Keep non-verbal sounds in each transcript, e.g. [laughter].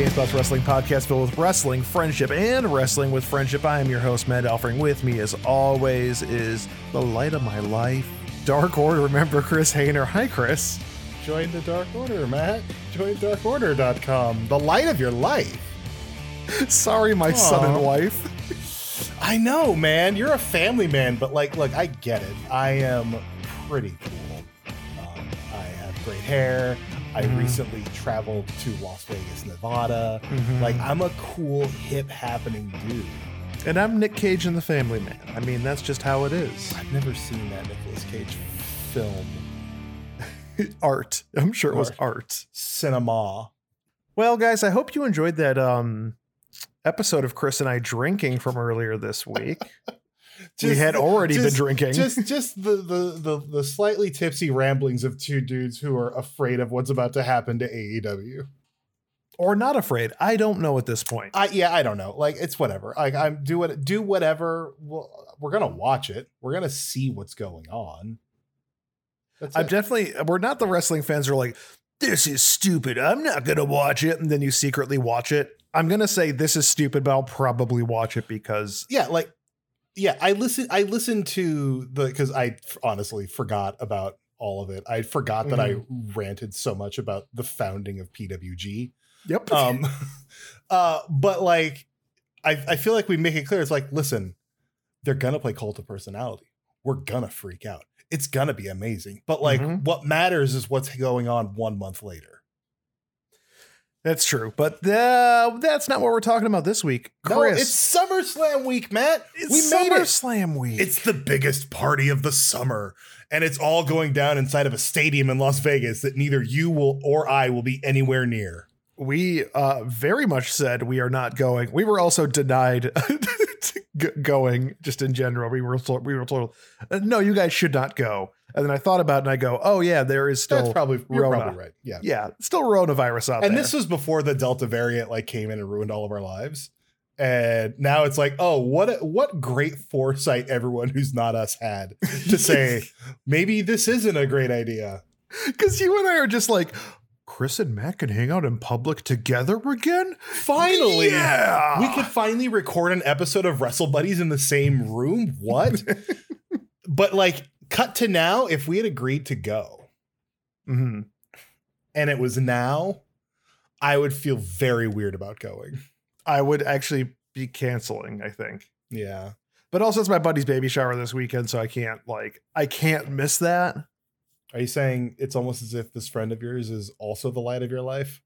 Welcome to WrestleBlaze Games Plus Wrestling Podcast filled with wrestling, friendship, and wrestling with friendship. I am your host, Matt Elfring. With me, as always, is the light of my life, Dark Order Remember Chris Hayner. Hi, Chris. Join the Dark Order, Matt. Join darkorder.com. The light of your life. Sorry, my son and wife. I know, man. You're a family man, but like, look, I get it. I am pretty cool. Um, I have great hair. I recently traveled to Las Vegas, Nevada. Like, I'm a cool, hip, happening dude. And I'm Nick Cage in the Family Man. I mean, that's just how it is. I've never seen that Nicolas Cage film. [laughs] Art. I'm sure it was Art. art. Cinema. Well, guys, I hope you enjoyed that um episode of Chris and I drinking from earlier this week. [laughs] we had already been just- drinking. Just just the, the the the slightly tipsy ramblings of two dudes who are afraid of what's about to happen to AEW. or not afraid. I don't know at this point. I yeah, I don't know. Like it's whatever. Like I'm do what do whatever. Well, we're gonna watch it. We're gonna see what's going on. That's I'm it. definitely we're not the wrestling fans who are like, this is stupid. I'm not gonna watch it, and then you secretly watch it. I'm gonna say this is stupid, but I'll probably watch it because yeah, like yeah. I listen. I listened to the because I f- honestly forgot about all of it. I forgot that I ranted so much about the founding of PWG. yep. um [laughs] uh but like I, I feel like we make it clear it's like listen they're gonna play cult of personality we're gonna freak out it's gonna be amazing but like Mhm. what matters is what's going on one month later that's true, but uh, that's not what we're talking about this week. no Chris, it's SummerSlam week matt it's we made it SummerSlam week. it's the biggest party of the summer and it's all going down inside of a stadium in Las Vegas that neither you will or I will be anywhere near we uh, very much said we are not going. We were also denied [laughs] going just in general. We were told, we were told, uh, no, you guys should not go. And then I thought about it and I go, oh yeah, there is still that's probably you're Rona. probably right yeah yeah, still coronavirus out and there. And this was before the delta variant like came in and ruined all of our lives and now it's like oh what what great foresight everyone who's not us had to [laughs] say maybe this isn't a great idea because you and I are just like. Chris and Matt can hang out in public together again. finally Yeah. we could finally record an episode of wrestle buddies in the same room what [laughs] but like cut to now if we had agreed to go Mhm. and it was now i would feel very weird about going I would actually be canceling. I think, yeah but also it's my buddy's baby shower this weekend, so I can't like I can't miss that. Are you saying it's almost as if this friend of yours is also the light of your life?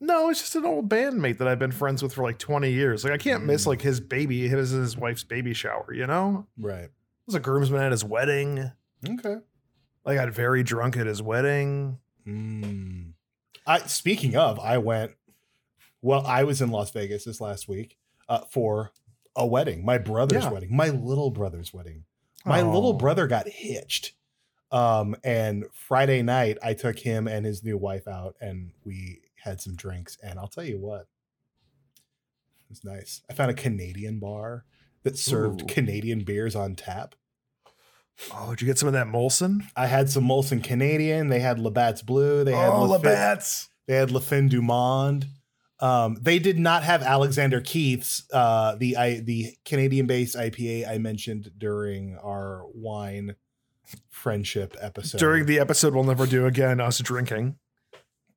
No, it's just an old bandmate that I've been friends with for like 20 years. Like I can't miss Mm. like his baby, his and his wife's baby shower, you know? Right. Was a groomsman at his wedding. Okay. I got very drunk at his wedding. Mm. I speaking of, I went. Well, I was in Las Vegas this last week uh, for a wedding, my brother's Yeah. wedding, my little brother's wedding. My little Oh. brother got hitched. Um, and Friday night, I took him and his new wife out, and we had some drinks. And I'll tell you what, it was nice. I found a Canadian bar that served Ooh. Canadian beers on tap. Oh, did you get some of that Molson? I had some Molson Canadian. They had Labatt's Blue. They had oh, Labatt's. They had La Fin du Monde. Um, they did not have Alexander Keith's, uh, the I, the Canadian-based IPA I mentioned during our wine friendship episode. During the episode we'll never do again, us drinking.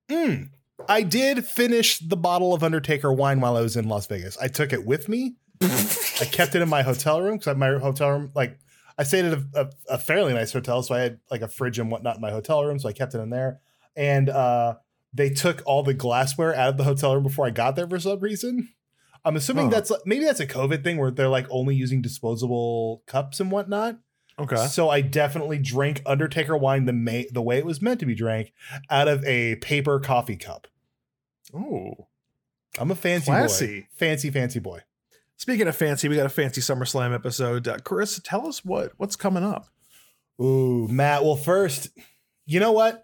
Mm. I did finish the bottle of Undertaker wine while I was in Las Vegas. I took it with me. I kept it in my hotel room because my hotel room, like, I stayed at a, a, a fairly nice hotel, so I had like a fridge and whatnot in my hotel room, so I kept it in there. And uh, they took all the glassware out of the hotel room before I got there for some reason. I'm assuming Huh. that's maybe that's a COVID thing where they're like only using disposable cups and whatnot. Okay. So I definitely drank Undertaker wine the may, the way it was meant to be drank out of a paper coffee cup. Oh. I'm a fancy Classy. boy, fancy fancy boy. Speaking of fancy, we got a fancy SummerSlam episode. Uh, Chris, tell us what what's coming up. Ooh, Matt. Well, first, you know what?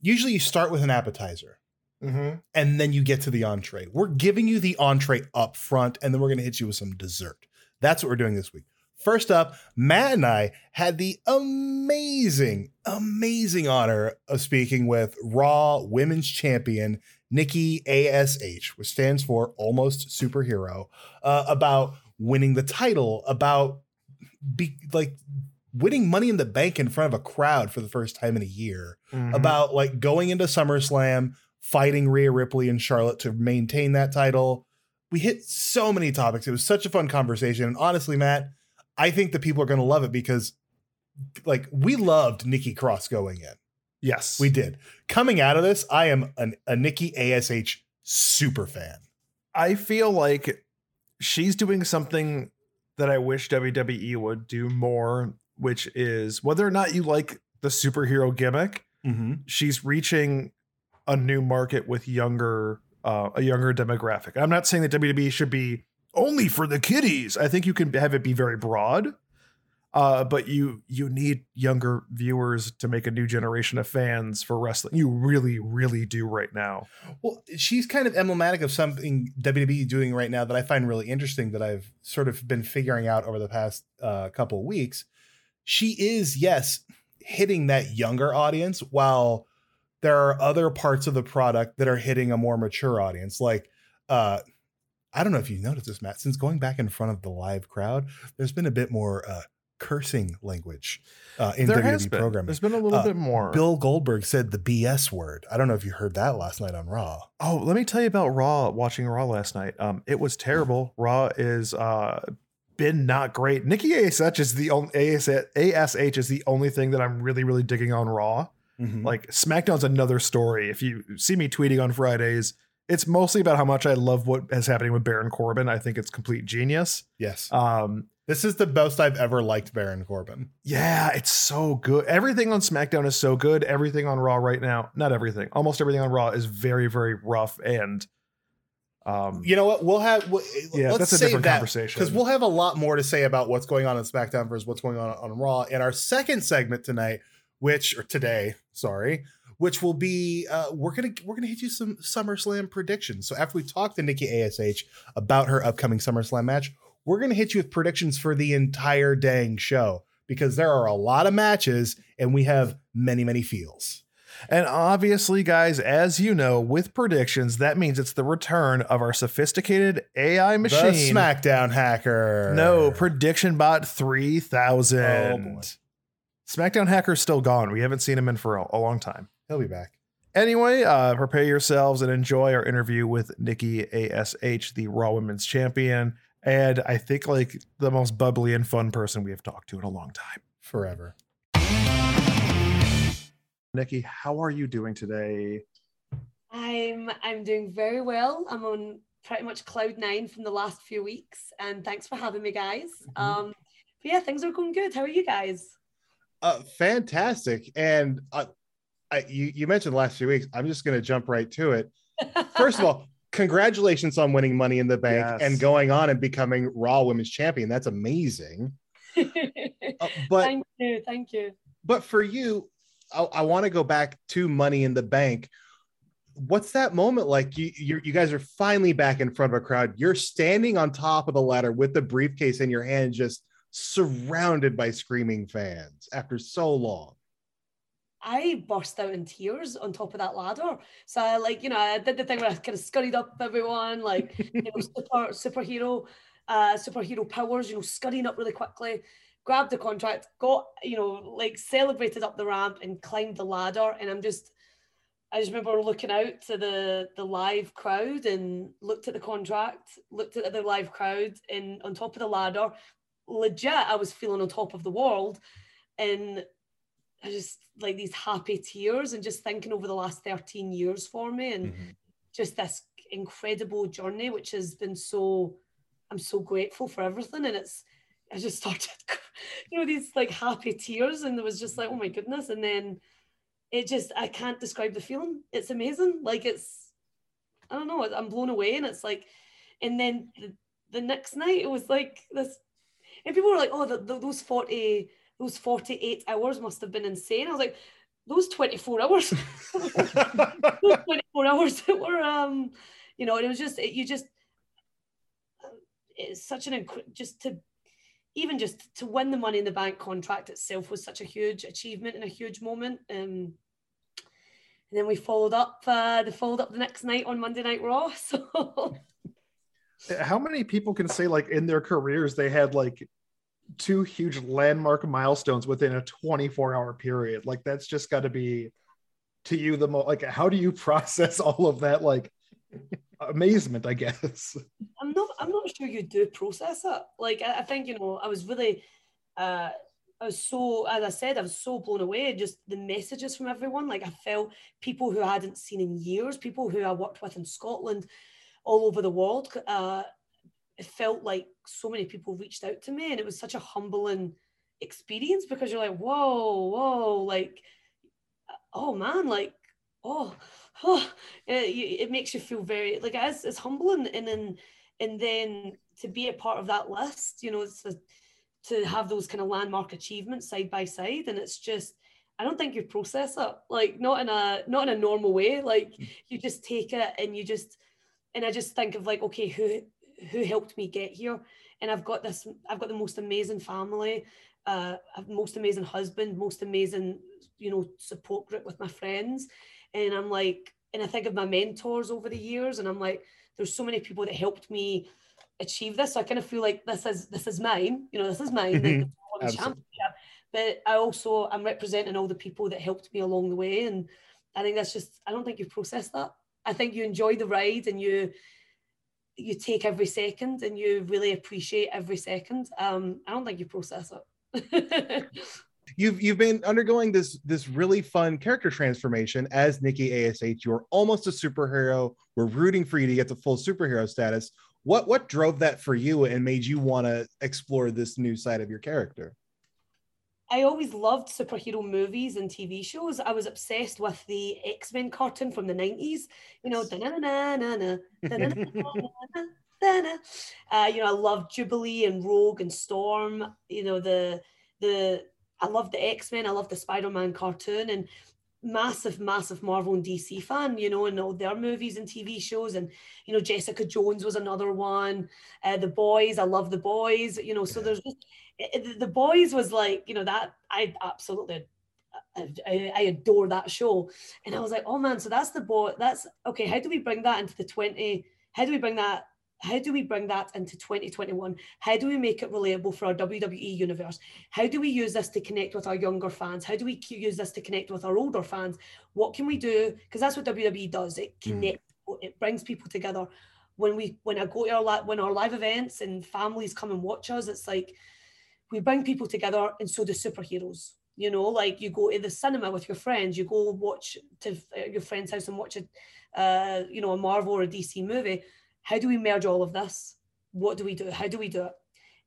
Usually you start with an appetizer Mm-hmm. and then you get to the entree. We're giving you the entree up front, and then we're going to hit you with some dessert. That's what we're doing this week. First up, Matt and I had the amazing, amazing honor of speaking with Raw Women's Champion Nikki ASH, which stands for Almost Superhero, uh, about winning the title, about be like winning money in the bank in front of a crowd for the first time in a year Mm-hmm. about like going into SummerSlam, fighting Rhea Ripley and Charlotte to maintain that title. We hit so many topics. It was such a fun conversation. And honestly, Matt, I think the people are going to love it because like we loved Nikki Cross going in. Yes, We did. Coming out of this, I am an, a Nikki ASH super fan. I feel like she's doing something that I wish WWE would do more, which is whether or not you like the superhero gimmick, Mm-hmm. she's reaching a new market with younger uh, a younger demographic. I'm not saying that WWE should be only for the kiddies. I think you can have it be very broad. Uh, but you you need younger viewers to make a new generation of fans for wrestling. You really, really do right now. Well, she's kind of emblematic of something WWE doing right now that I find really interesting that I've sort of been figuring out over the past uh, couple of weeks. She is, yes, hitting that younger audience while there are other parts of the product that are hitting a more mature audience. Like, uh, I don't know if you noticed this, Matt, since going back in front of the live crowd, there's been a bit more uh, cursing language uh, in there WWE has been. programming. There's been a little Uh, bit more. Bill Goldberg said the BS word. I don't know if you heard that last night on Raw. Oh, let me tell you about Raw. Watching Raw last night, um, it was terrible. Raw is uh been not great. Nikki Ash is the only AS, Ash is the only thing that I'm really really digging on Raw. Mhm. Like SmackDown's another story. If you see me tweeting on Fridays, it's mostly about how much I love what is happening with Baron Corbin. I think it's complete genius. Yes. Um, This is the most I've ever liked Baron Corbin. yeah, it's so good. Everything on SmackDown is so good. Everything on Raw right now, not everything, almost everything on Raw is very very rough and um You know what? We'll have. We'll, Yeah, let's that's a different that, conversation. because we'll have a lot more to say about what's going on in SmackDown versus what's going on on Raw in our second segment tonight, which or today, sorry, which will be uh, we're gonna we're gonna hit you some SummerSlam predictions. So after we talk to Nikki Ash about her upcoming SummerSlam match, we're gonna hit you with predictions for the entire dang show because there are a lot of matches and we have many many feels. And obviously, guys, as you know, with predictions, that means it's the return of our sophisticated AI machine. The SmackDown hacker. No, Prediction Bot 3000. Oh, boy. SmackDown Hacker's still gone. We haven't seen him in for a, a long time. he'll be back. Anyway, uh, prepare yourselves and enjoy our interview with Nikki ASH, the Raw Women's Champion. And I think like the most bubbly and fun person we have talked to in a long time. Forever. Nikki, how are you doing today? I'm I'm doing very well. I'm on pretty much cloud nine from the last few weeks, and thanks for having me, guys. Um, but yeah, things are going good. How are you guys? Uh, fantastic. And uh, I, you, you mentioned the last few weeks. I'm just going to jump right to it. [laughs] First of all, congratulations on winning Money in the Bank Yes. and going on and becoming Raw Women's Champion. That's amazing. [laughs] Uh, but thank you, thank you. but for you, I, I want to go back to Money in the Bank. What's that moment like? You, you you guys are finally back in front of a crowd. You're standing on top of the ladder with the briefcase in your hand, just surrounded by screaming fans after so long. I burst out in tears on top of that ladder. So I like, you know, I did the thing where I kind of scurried up everyone, like, you know, [laughs] super superhero, uh, superhero powers, you know, scurrying up really quickly, grabbed the contract, got, you know, like celebrated up the ramp and climbed the ladder. And I'm just, I just remember looking out to the the live crowd and looked at the contract, looked at the live crowd and on top of the ladder, legit, I was feeling on top of the world. And I just like these happy tears and just thinking over the last 13 years for me and mm-hmm. just this incredible journey, which has been so, I'm so grateful for everything. And it's, I just [laughs] started, you know, these like happy tears and it was just like, oh my goodness. And then it just, I can't describe the feeling. It's amazing. Like it's, I don't know, I'm blown away. And it's like, and then the, the next night it was like this, and people were like, oh, the, the, those 40, those 48 hours must have been insane. I was like, those 24 hours, [laughs] those [laughs] 24 hours that [laughs] were, um, you know, it was just, it, you just, it's such an, just to, even just to win the money in the bank contract itself was such a huge achievement and a huge moment. Um, and then we followed up, uh, they followed up the next night on Monday Night Raw. So, how many people can say like in their careers they had like two huge landmark milestones within a 24 hour period? Like that's just got to be to you the most like how do you [laughs] process all of that like amazement i guess i'm not i'm not sure you do process it like i, I think you know i was really uh I was so, as I said, I was so blown away. Just the messages from everyone. Like I felt people who I hadn't seen in years, people who I worked with in Scotland, all over the world. Uh, it felt like so many people reached out to me, and it was such a humbling experience because you're like, whoa, whoa, like, oh man, like, oh, oh, it, it makes you feel very like it's, it's humbling, and then and then to be a part of that list, you know, it's a, to have those kind of landmark achievements side by side, and it's just. I don't think you process it like not in a not in a normal way. Like mm. you just take it and you just and I just think of like, okay, who who helped me get here? And I've got this, I've got the most amazing family, uh, most amazing husband, most amazing, you know, support group with my friends. And I'm like, and I think of my mentors over the years, and I'm like, there's so many people that helped me achieve this. So I kind of feel like this is this is mine. You know, this is mine. Mm-hmm. championship. But I also I'm representing all the people that helped me along the way, and I think that's just I don't think you process that. I think you enjoy the ride and you you take every second and you really appreciate every second. Um, I don't think you process it. [laughs] you've you've been undergoing this this really fun character transformation as Nikki Ash. You're almost a superhero. We're rooting for you to get the full superhero status. What what drove that for you and made you want to explore this new side of your character? I always loved superhero movies and TV shows. I was obsessed with the X Men cartoon from the 90s, you know, [laughs] uh, you know, I loved Jubilee and Rogue and Storm, you know, the, the, I loved the X Men, I loved the Spider Man cartoon, and massive, massive Marvel and DC fan, you know, and all their movies and TV shows. And, you know, Jessica Jones was another one. Uh, the Boys, I love the Boys, you know, so there's just, it, the boys was like you know that i absolutely I, I, adore that show and i was like oh man so that's the boy that's okay how do we bring that into the 20 how do we bring that how do we bring that into 2021 how do we make it relatable for our wwe universe? How do we use this to connect with our younger fans? How do we use this to connect with our older fans? What can we do? Because that's what wwe does. It mm. connects mm. it brings people together. When we when i go to our when our live events and families come and watch us it's like we bring people together and so do superheroes. You know like you go to the cinema with your friends you go watch to uh, your friend's house and watch a uh, you know a marvel or a dc movie how do we merge all of this? What do we do? How do we do it?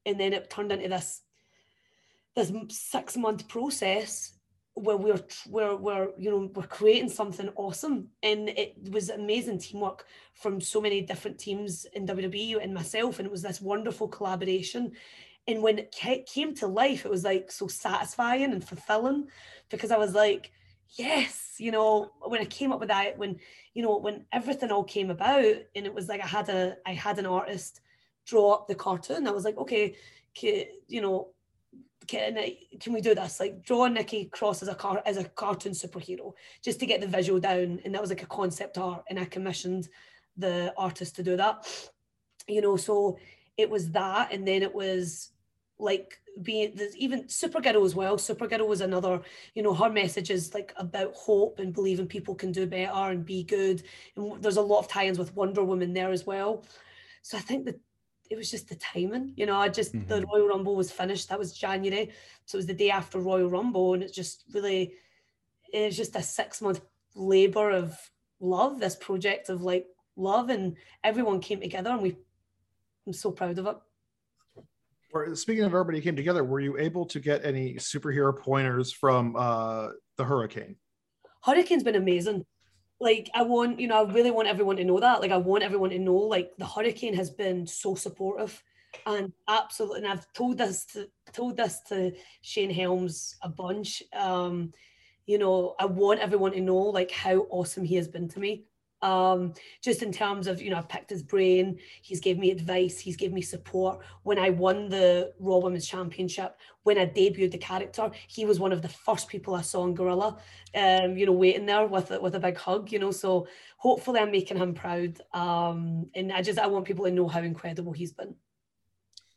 And then it turned into this this six month process where we're we're, we're you know we're creating something awesome. And it was amazing teamwork from so many different teams in WWE and myself. And it was this wonderful collaboration. And when it came to life it was like so satisfying and fulfilling because i was like yes you know when i came up with that when you know when everything all came about and it was like i had a i had an artist draw up the cartoon i was like okay can, you know can, can we do this? Like draw nikki cross as a car as a cartoon superhero just to get the visual down and that was like a concept art and i commissioned the artist to do that. You know so it was that and then it was like being there's even Supergirl as well. Supergirl was another, you know, her message is like about hope and believing people can do better and be good. And there's a lot of tie-ins with Wonder Woman there as well. So I think that it was just the timing, you know. I just the Mhm. Royal Rumble was finished. That was January, so it was the day after Royal Rumble, and it's just really, it was just a six month labor of love. This project of like love, and everyone came together, and we. I'm so proud of it. Or, Speaking of everybody came together, were you able to get any superhero pointers from uh, the Hurricane? Hurricane's been amazing. Like I want, you know, I really want everyone to know that. Like I want everyone to know, like the Hurricane has been so supportive, and absolutely. And I've told this to told this to Shane Helms a bunch. Um, you know, I want everyone to know like how awesome he has been to me. Um, just in terms of, you know, I've picked his brain, he's gave me advice, he's gave me support. When I won the Raw Women's Championship, when I debuted the character, he was one of the first people I saw in Gorilla, um, you know, waiting there with a, with a big hug, you know. So hopefully I'm making him proud. Um, and I just I want people to know how incredible he's been.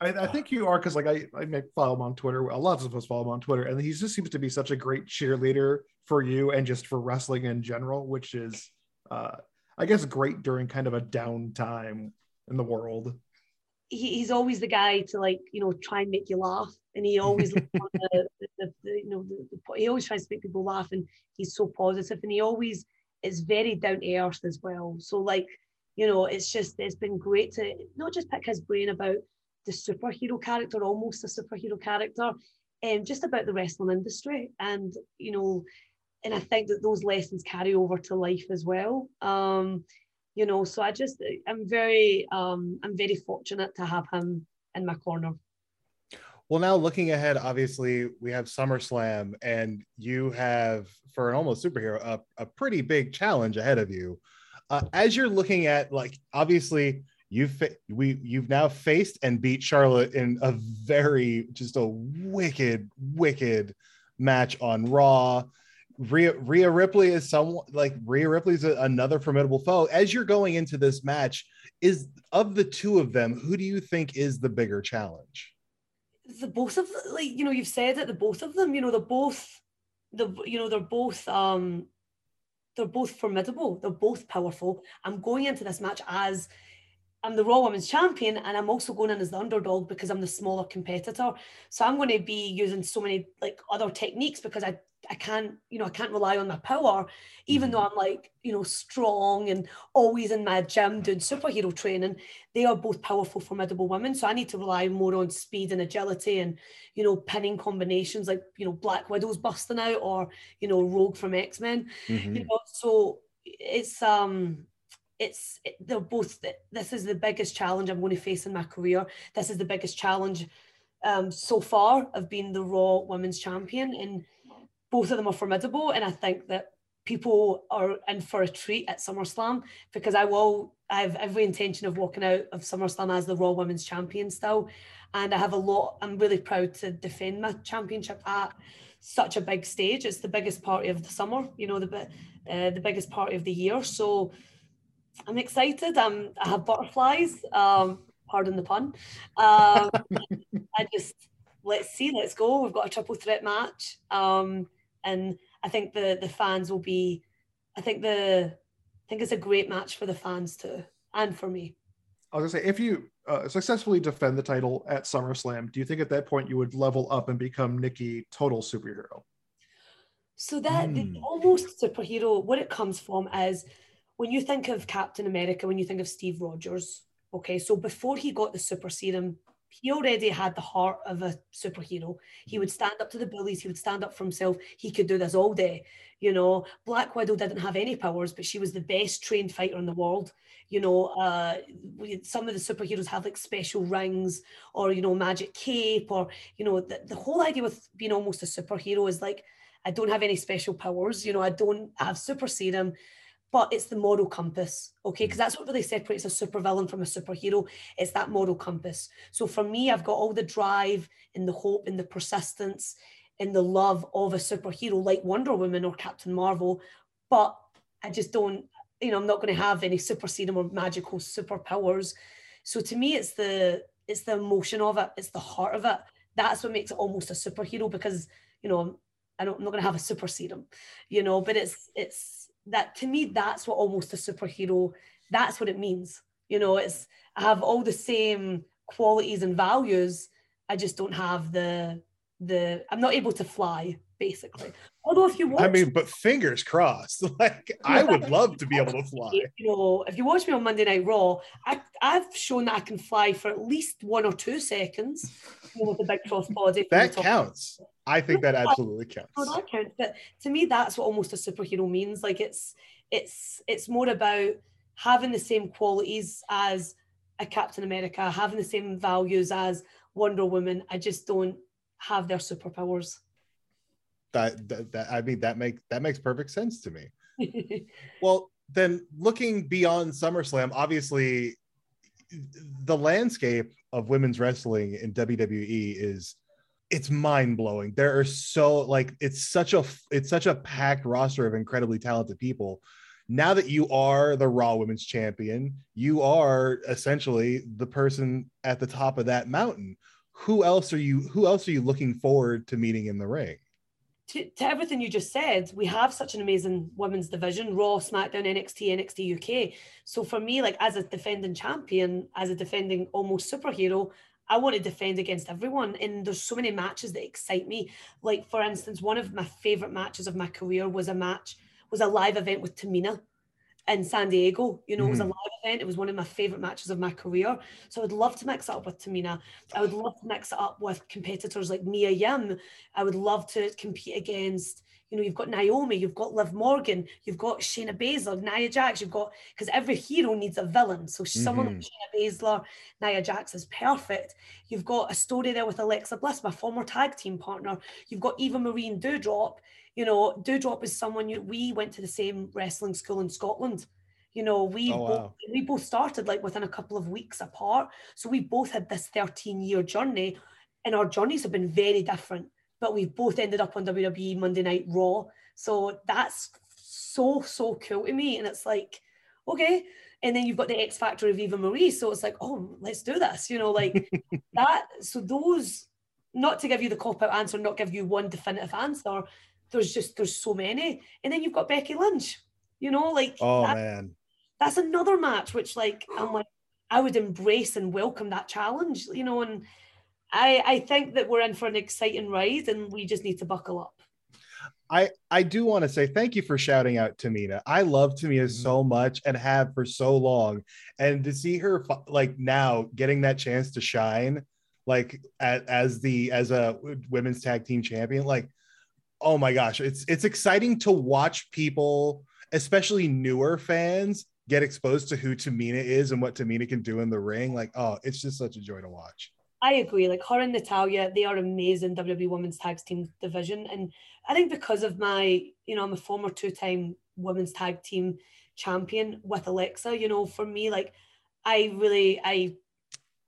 I, I think you are because like I, I follow him on Twitter. A lot of us follow him on Twitter, and he just seems to be such a great cheerleader for you and just for wrestling in general, which is uh, I guess great during kind of a downtime in the world. he, he's always the guy to like you know try and make you laugh. And he always [laughs] the, the, the, you know he always tries to make people laugh and he's so positive and he always is very down to earth as well. So like you know it's just it's been great to not just pick his brain about the superhero character almost a superhero character and just about the wrestling industry. And you know and i think that those lessons carry over to life as well um you know so i just i'm very um i'm very fortunate to have him in my corner Well, now looking ahead, obviously we have SummerSlam, and you have for an almost superhero a, a pretty big challenge ahead of you. Uh, as you're looking at, like, obviously you've fa- we you've now faced and beat Charlotte in a very just a wicked, wicked match on Raw. Rhea, Rhea Ripley is someone like Rhea Ripley's a, another formidable foe. As you're going into this match, is of the two of them, who do you think is the bigger challenge? the both of the, like you know you've said it the both of them you know they're both the you know they're both um they're both formidable they're both powerful i'm going into this match as i'm the raw women's champion and i'm also going in as the underdog because i'm the smaller competitor so i'm going to be using so many like other techniques because i i can't you know i can't rely on my power even though i'm like you know strong and always in my gym doing superhero training they are both powerful, formidable women. So I need to rely more on speed and agility and, you know, pinning combinations like, you know, Black Widow's busting out or, you know, Rogue from X-Men. Mm-hmm. You know, so it's um it's it, they're both this is the biggest challenge I'm going to face in my career. This is the biggest challenge um so far of being the Raw Women's Champion. And both of them are formidable. And I think that people are in for a treat at SummerSlam because I will I have every intention of walking out of SummerSlam as the Raw Women's Champion still. And I have a lot, I'm really proud to defend my championship at such a big stage. It's the biggest party of the summer, you know, the uh, the biggest party of the year. So I'm excited. I'm I have butterflies. Um, pardon the pun. Um, [laughs] I just let's see, let's go. We've got a triple threat match. Um, and I think the the fans will be I think the I think it's a great match for the fans too and for me. I was gonna say, if you uh, successfully defend the title at SummerSlam, do you think at that point you would level up and become Nikki total superhero? So that the Hmm. almost superhero, what it comes from is when you think of Captain America, when you think of Steve Rogers, okay, so before he got the super serum, he already had the heart of a superhero. He would stand up to the bullies, he would stand up for himself. He could do this all day. You know, Black Widow didn't have any powers, but she was the best trained fighter in the world. You know, uh, we, some of the superheroes have like special rings or, you know, magic cape, or, you know, the, the whole idea with being almost a superhero is like, I don't have any special powers. You know, I don't have super serum, but it's the moral compass. Okay, mm. because that's what really separates a supervillain from a superhero. It's that moral compass. So for me, I've got all the drive and the hope and the persistence and the love of a superhero like Wonder Woman or Captain Marvel, but I just don't. You know, I'm not going to have any super serum or magical superpowers. So to me, it's the it's the emotion of it. It's the heart of it. That's what makes it almost a superhero because you know I don't, I'm not going to have a super serum, you know, but it's, it's that to me, that's what almost a superhero, that's what it means. You know, it's, I have all the same qualities and values. I just don't have the the. I'm not able to fly basically. Although if you watch, I mean, but fingers crossed. [laughs] Like I would love to be able to fly. you know, if you watch me on Monday Night Raw, I, I've shown that I can fly for at least one or two seconds you know, with a big cross body. That counts. I think that absolutely counts. Oh, that counts. But to me, that's what almost a superhero means. Like it's it's it's more about having the same qualities as a Captain America, having the same values as Wonder Woman. I just don't have their superpowers. That, that, that I mean that make that makes perfect sense to me. [laughs] Well, then looking beyond SummerSlam, obviously the landscape of women's wrestling in WWE is it's mind-blowing. There are so like it's such a it's such a packed roster of incredibly talented people. Now that you are the Raw Women's Champion, you are essentially the person at the top of that mountain. Who else are you who else are you looking forward to meeting in the ring? To, to everything you just said, we have such an amazing women's division Raw, SmackDown, NXT, NXT UK. So for me, like as a defending champion, as a defending almost superhero, I want to defend against everyone. And there's so many matches that excite me. Like, for instance, one of my favorite matches of my career was a match, was a live event with Tamina in San Diego. You know, it was a mm-hmm. live event. It was one of my favorite matches of my career. So I would love to mix it up with Tamina. I would love to mix it up with competitors like Mia Yim. I would love to compete against, you know, you've got Naomi, you've got Liv Morgan, you've got Shayna Baszler, Nia Jax, you've got, because every hero needs a villain. So someone like mm-hmm. Shayna Baszler, Nia Jax is perfect. You've got a story there with Alexa Bliss, my former tag team partner. You've got Eva Marie and Doudrop. You know, Doudrop is someone you, we went to the same wrestling school in Scotland. You know, we Oh, both, wow. we both started like within a couple of weeks apart. So we both had this 13 year journey, and our journeys have been very different. But we've both ended up on WWE Monday Night Raw. So that's so, so cool to me. And it's like, okay. And then you've got the X Factor of Eva Marie. So it's like, oh, let's do this. You know, like [laughs] that. So those, not to give you the cop out answer, not give you one definitive answer. There's just, there's so many. And then you've got Becky Lynch. You know, like Oh that- man. that's another match which like I'm like I would embrace and welcome that challenge, you know, and I I think that we're in for an exciting ride and we just need to buckle up. I I do want to say thank you for shouting out Tamina. I love Tamina Mhm. so much and have for so long, and to see her like now getting that chance to shine, like as, as the as a women's tag team champion, like oh my gosh, it's it's exciting to watch people, especially newer fans, get exposed to who Tamina is and what Tamina can do in the ring. Like oh, it's just such a joy to watch. I agree. Like her and Natalya, they are amazing WWE Women's Tag Team division. And I think because of my, you know, I'm a former two-time women's tag team champion with Alexa, you know, for me, like I really I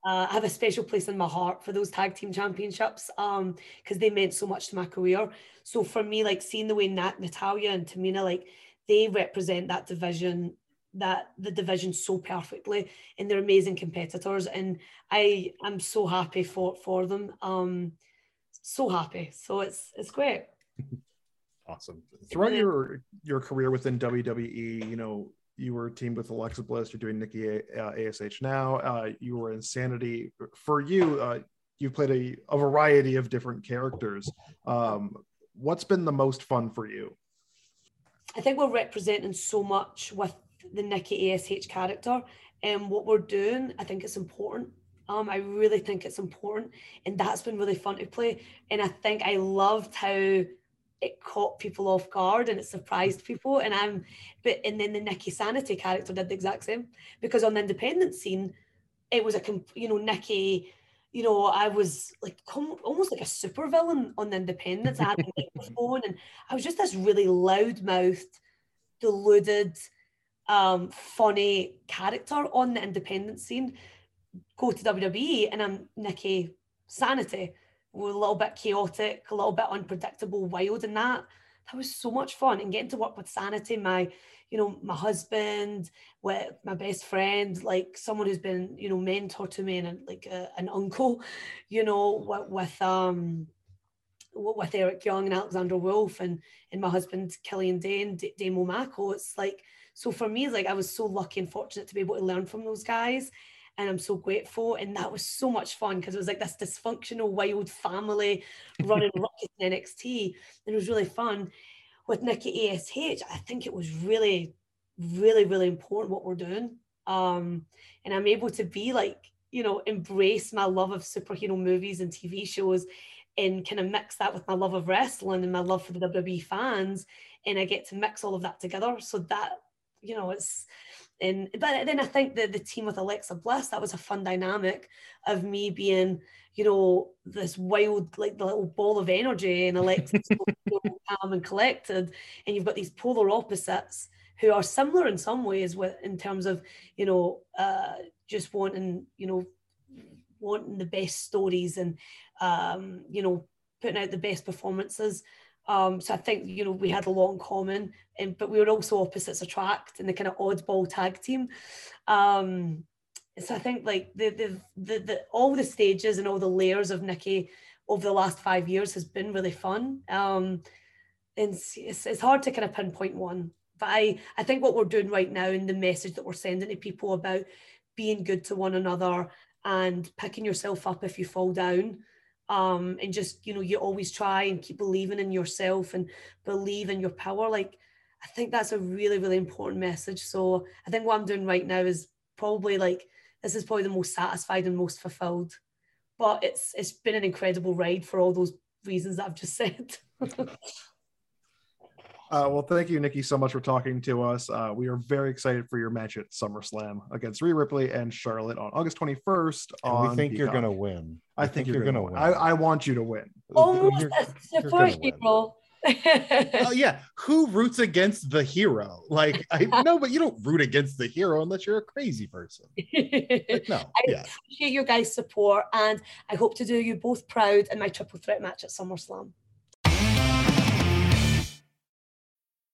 uh, have a special place in my heart for those tag team championships um because they meant so much to my career. So for me, like seeing the way Nat, Natalya and Tamina, like they represent that division, that the division so perfectly, and they're amazing competitors. And I am so happy for for them. Um, so happy. So it's it's great. [laughs] Awesome. Throughout your your career within WWE, you know, you were teamed with Alexa Bliss. You're doing Nikki A- uh, Ash now. Uh, you were Insanity. For you, uh, you've played a, a variety of different characters. Um, what's been the most fun for you? I think we're representing so much with the Nikki ASH character and what we're doing. I think it's important. Um, I really think it's important, and that's been really fun to play. And I think I loved how it caught people off guard and it surprised people. And I'm, but and then the Nikki Sanity character did the exact same because on the independent scene, it was a you know Nikki. You know, I was like almost like a super villain on the independence. I had a [laughs] microphone and I was just this really loud-mouthed, deluded, um, funny character on the independent scene. Go to WWE and I'm Nikki Sanity. We're a little bit chaotic, a little bit unpredictable, wild, and that that was so much fun. And getting to work with Sanity, my you know my husband, with my best friend, like someone who's been you know mentor to me and like a, an uncle, you know, with, with um with Eric Young and Alexander Wolfe and and my husband Killian Dain, D- Damo Mako. It's like so for me, like I was so lucky and fortunate to be able to learn from those guys. And I'm so grateful. And that was so much fun because it was like this dysfunctional wild family running [laughs] ruckus in NXT, and it was really fun. With Nikki ASH, I think it was really, really, really important what we're doing. Um, and I'm able to be like, you know, embrace my love of superhero movies and TV shows and kind of mix that with my love of wrestling and my love for the WWE fans. And I get to mix all of that together. So that, you know, it's and but then I think that the team with Alexa Bliss, that was a fun dynamic of me being, you know, this wild, like the little ball of energy and Alexa [laughs] calm and collected. And you've got these polar opposites who are similar in some ways with in terms of, you know, uh, just wanting, you know, wanting the best stories and um, you know, putting out the best performances. Um, so I think you know we had a lot in common, and but we were also opposites attract in the kind of oddball tag team. Um, so I think like the, the the the all the stages and all the layers of Nikki over the last five years has been really fun. Um, and it's, it's hard to kind of pinpoint one, but I I think what we're doing right now and the message that we're sending to people about being good to one another and picking yourself up if you fall down um, and just you know you always try and keep believing in yourself and believe in your power like i think that's a really really important message. So i think what i'm doing right now is probably like this is probably the most satisfied and most fulfilled but it's it's been an incredible ride for all those reasons that i've just [laughs] said Uh, well, thank you, Nikki, so much for talking to us. Uh, we are very excited for your match at SummerSlam against Rhea Ripley and Charlotte on August 21st. And on we think you're going to win. I We think, you're, going to win. I, I want you to win. almost You're- a you're win. superhero Oh yeah, who roots against the hero? Like I [laughs] no, but you don't root against the hero unless you're a crazy person. Like, no, I yeah. appreciate your guys' support and I hope to do you both proud in my triple threat match at SummerSlam.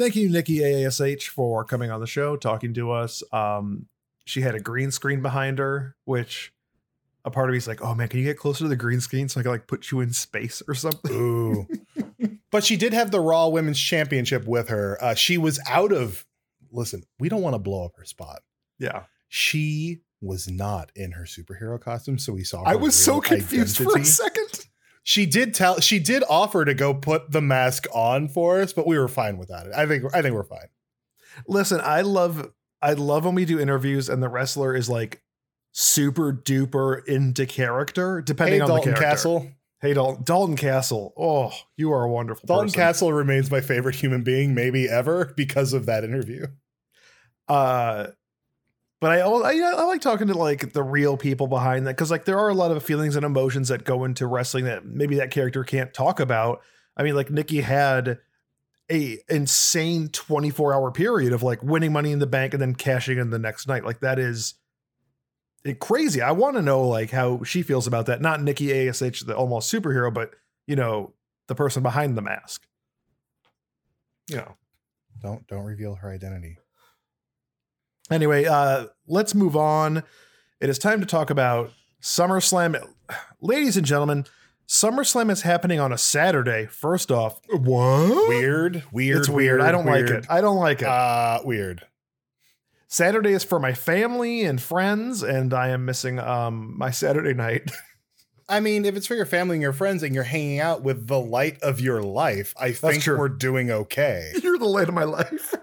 Thank you, Nikki ASH, for coming on the show, talking to us. Um, she had a green screen behind her, which a part of me is like, oh man, can you get closer to the green screen so I can like put you in space or something? Ooh. [laughs] but she did have the Raw Women's Championship with her. Uh, she was out of, listen, we don't want to blow up her spot. Yeah. She was not in her superhero costume. So we saw her I was so confused for a second. She did tell, she did offer to go put the mask on for us, but we were fine without it. I think, I think we're fine. Listen, I love I love when we do interviews and the wrestler is like super duper into character, depending Hey, on Dalton the character. Castle. Hey, Dalton, Dalton Castle. Oh, you are a wonderful Dalton person. Castle remains my favorite human being, maybe ever, because of that interview. Uh, but I, I I like talking to like the real people behind that because like there are a lot of feelings and emotions that go into wrestling that maybe that character can't talk about. I mean, like Nikki had a insane 24 hour period of like winning money in the bank and then cashing in the next night. Like that is crazy. I want to know like how she feels about that. Not Nikki Ash, the almost superhero, but you know the person behind the mask. You know. Don't don't reveal her identity. Anyway, uh, let's move on. It is time to talk about SummerSlam. Ladies and gentlemen, SummerSlam is happening on a Saturday. First off, what? Weird, weird. It's weird. I don't like it. I don't like it. Uh, weird. Saturday is for my family and friends, and I am missing um my Saturday night. [laughs] I mean, if it's for your family and your friends and you're hanging out with the light of your life, I think true. we're doing okay. [laughs] You're the light of my life.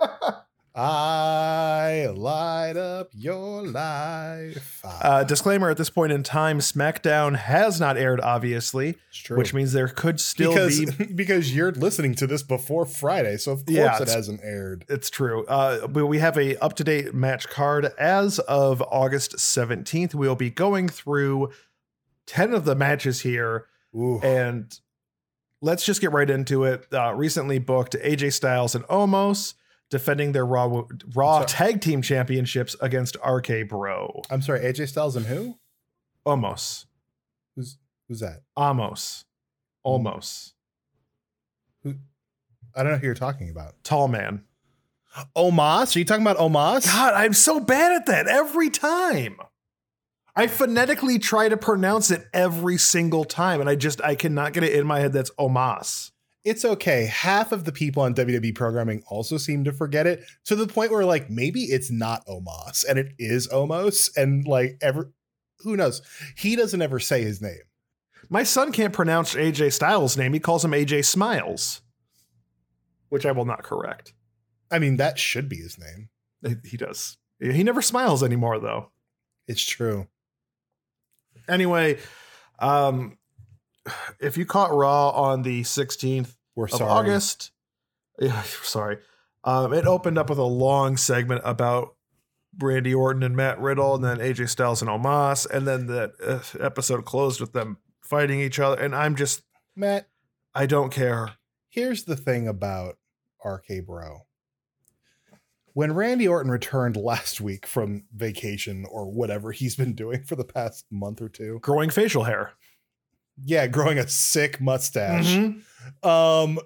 [laughs] I light up your life. uh, disclaimer at this point in time, SmackDown has not aired, obviously, It's true. which means there could still because be [laughs] because you're listening to this before Friday, so of course Yeah, it hasn't aired. It's true. Uh, but we have a up to date match card as of August seventeenth. We'll be going through ten of the matches here, Ooh. and let's just get right into it. Uh, recently booked AJ Styles and Omos, defending their Raw Raw Tag Team Championships against RK Bro. I'm sorry, AJ Styles and who? Almost. Who's who's that? Almost. Almost. Hmm. Who? I don't know who you're talking about. Tall man. Omos? Are you talking about Omos? God, I'm so bad at that every time. I phonetically try to pronounce it every single time, and I just I cannot get it in my head. That's Omas. It's okay. Half of the people on WWE programming also seem to forget it to the point where like maybe it's not Omos and it is Omos and like ever who knows? He doesn't ever say his name. My son can't pronounce AJ Styles' name. He calls him AJ Smiles, which I will not correct. I mean, that should be his name. He does. He never smiles anymore, though. It's true. Anyway, um, if you caught Raw on the 16th We're of sorry. August, [laughs] yeah, sorry, um, it opened up with a long segment about Randy Orton and Matt Riddle, and then AJ Styles and Omos, and then the uh, episode closed with them fighting each other. And I'm just, Matt, I don't care. here's the thing about RK Bro. When Randy Orton returned last week from vacation or whatever he's been doing for the past month or two, Growing facial hair. Yeah, growing a sick mustache. Mhm. um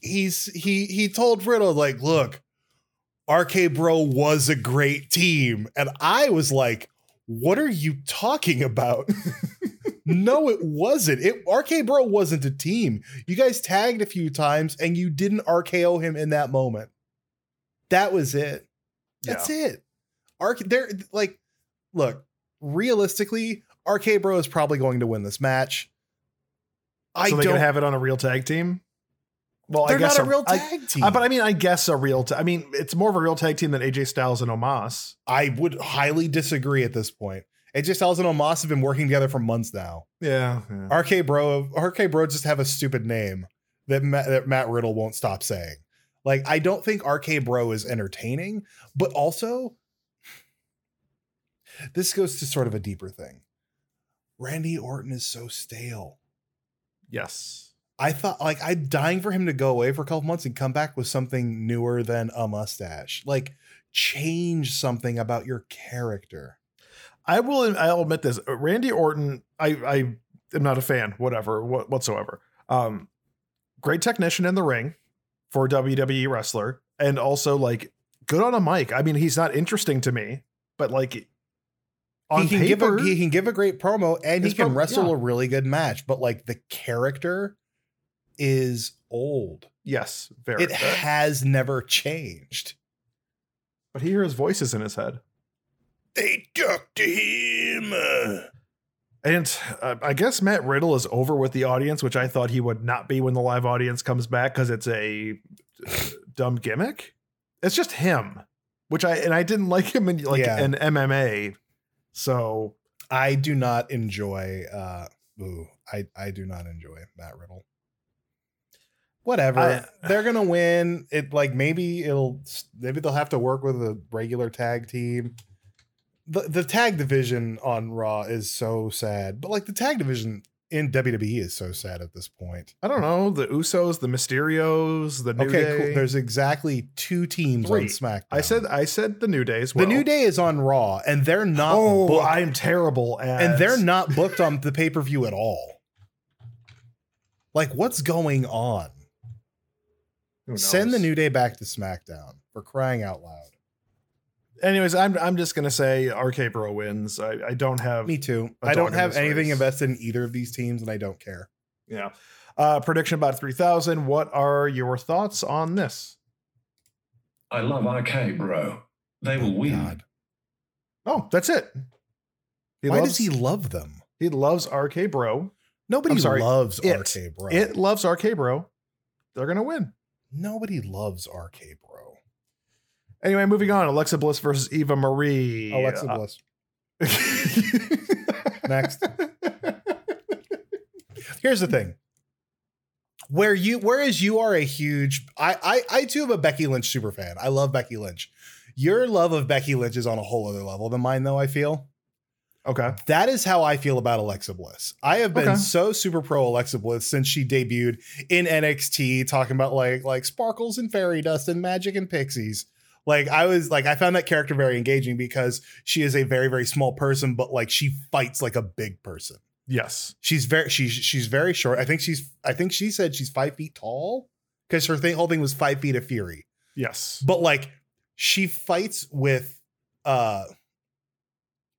he's he he told Riddle like look RK Bro was a great team. And I was like what are you talking about? [laughs] No it wasn't. It RK Bro wasn't a team. You guys tagged a few times and you didn't RKO him in that moment. That was it. That's it. RK they're like look realistically RK Bro is probably going to win this match I so they don't have it on a real tag team. Well, they're I guess not a real I- tag team. uh, but I mean, I guess a real. ta- I mean, it's more of a real tag team than AJ Styles and Omos. I would highly disagree at this point. AJ Styles and Omos have been working together for months now. Yeah, yeah. RK Bro, RK Bro just have a stupid name that Matt, that Matt Riddle won't stop saying. Like, I don't think RK Bro is entertaining, but also, this goes to sort of a deeper thing. Randy Orton is so stale. Yes. I thought like I'm dying for him to go away for a couple months and come back with something newer than a mustache. Like change something about your character. I will. I'll admit this. Randy Orton. I. I am not a fan. Whatever. What, whatsoever. Um, great technician in the ring for WWE wrestler, and also like good on a mic. I mean, he's not interesting to me, but like on he can paper, give a he can give a great promo and he can wrestle yeah. a really good match, but like the character is old. yes, very. It has never changed. but he hears voices in his head. They talk to him. And uh, I guess Matt Riddle is over with the audience, which I thought he would not be when the live audience comes back because it's a uh, dumb gimmick. It's just him, which I and I didn't like him in like Yeah. an MMA. So I do not enjoy uh ooh, I I do not enjoy Matt Riddle. Whatever. I- They're gonna win. It like maybe it'll maybe they'll have to work with a regular tag team. The the tag division on Raw is so sad, but like the tag division in WWE is so sad at this point. I don't know the Usos, the Mysterios, the New okay, Day. cool. There's exactly two teams Three. on SmackDown. I said I said the New Days. the New Day is on Raw, and they're not. Oh, booked- I'm terrible at and they're not booked on [laughs] the pay per view at all. Like, what's going on? Send the? New Day back to SmackDown for crying out loud. Anyways, I'm I'm just gonna say RK Bro wins. I, I don't have Me too. I don't have this anything race. invested in either of these teams, and I don't care. Yeah. Uh, prediction about 3,000. What are your thoughts on this? I love RK, bro. They will win. God. Oh, that's it. He Why loves, does he love them? He loves RK Bro. Nobody sorry, loves it. RK Bro. It loves RK Bro. They're going to win. Nobody loves RK Bro. Anyway, moving on. Alexa Bliss versus Eva Marie. Alexa Uh, Bliss. [laughs] Next. Here's the thing. Where you whereas you are a huge I I I too am a Becky Lynch super fan. I love Becky Lynch. Your love of Becky Lynch is on a whole other level than mine though, I feel. Okay. That is how I feel about Alexa Bliss. I have been Okay. so super pro Alexa Bliss since she debuted in NXT, talking about like like sparkles and fairy dust and magic and pixies. Like I was like I found that character very engaging because she is a very very small person, but like she fights like a big person. Yes. She's very she's she's very short. I think she's I think she said she's five feet tall because her thing whole thing was five feet of fury. Yes. But like she fights with uh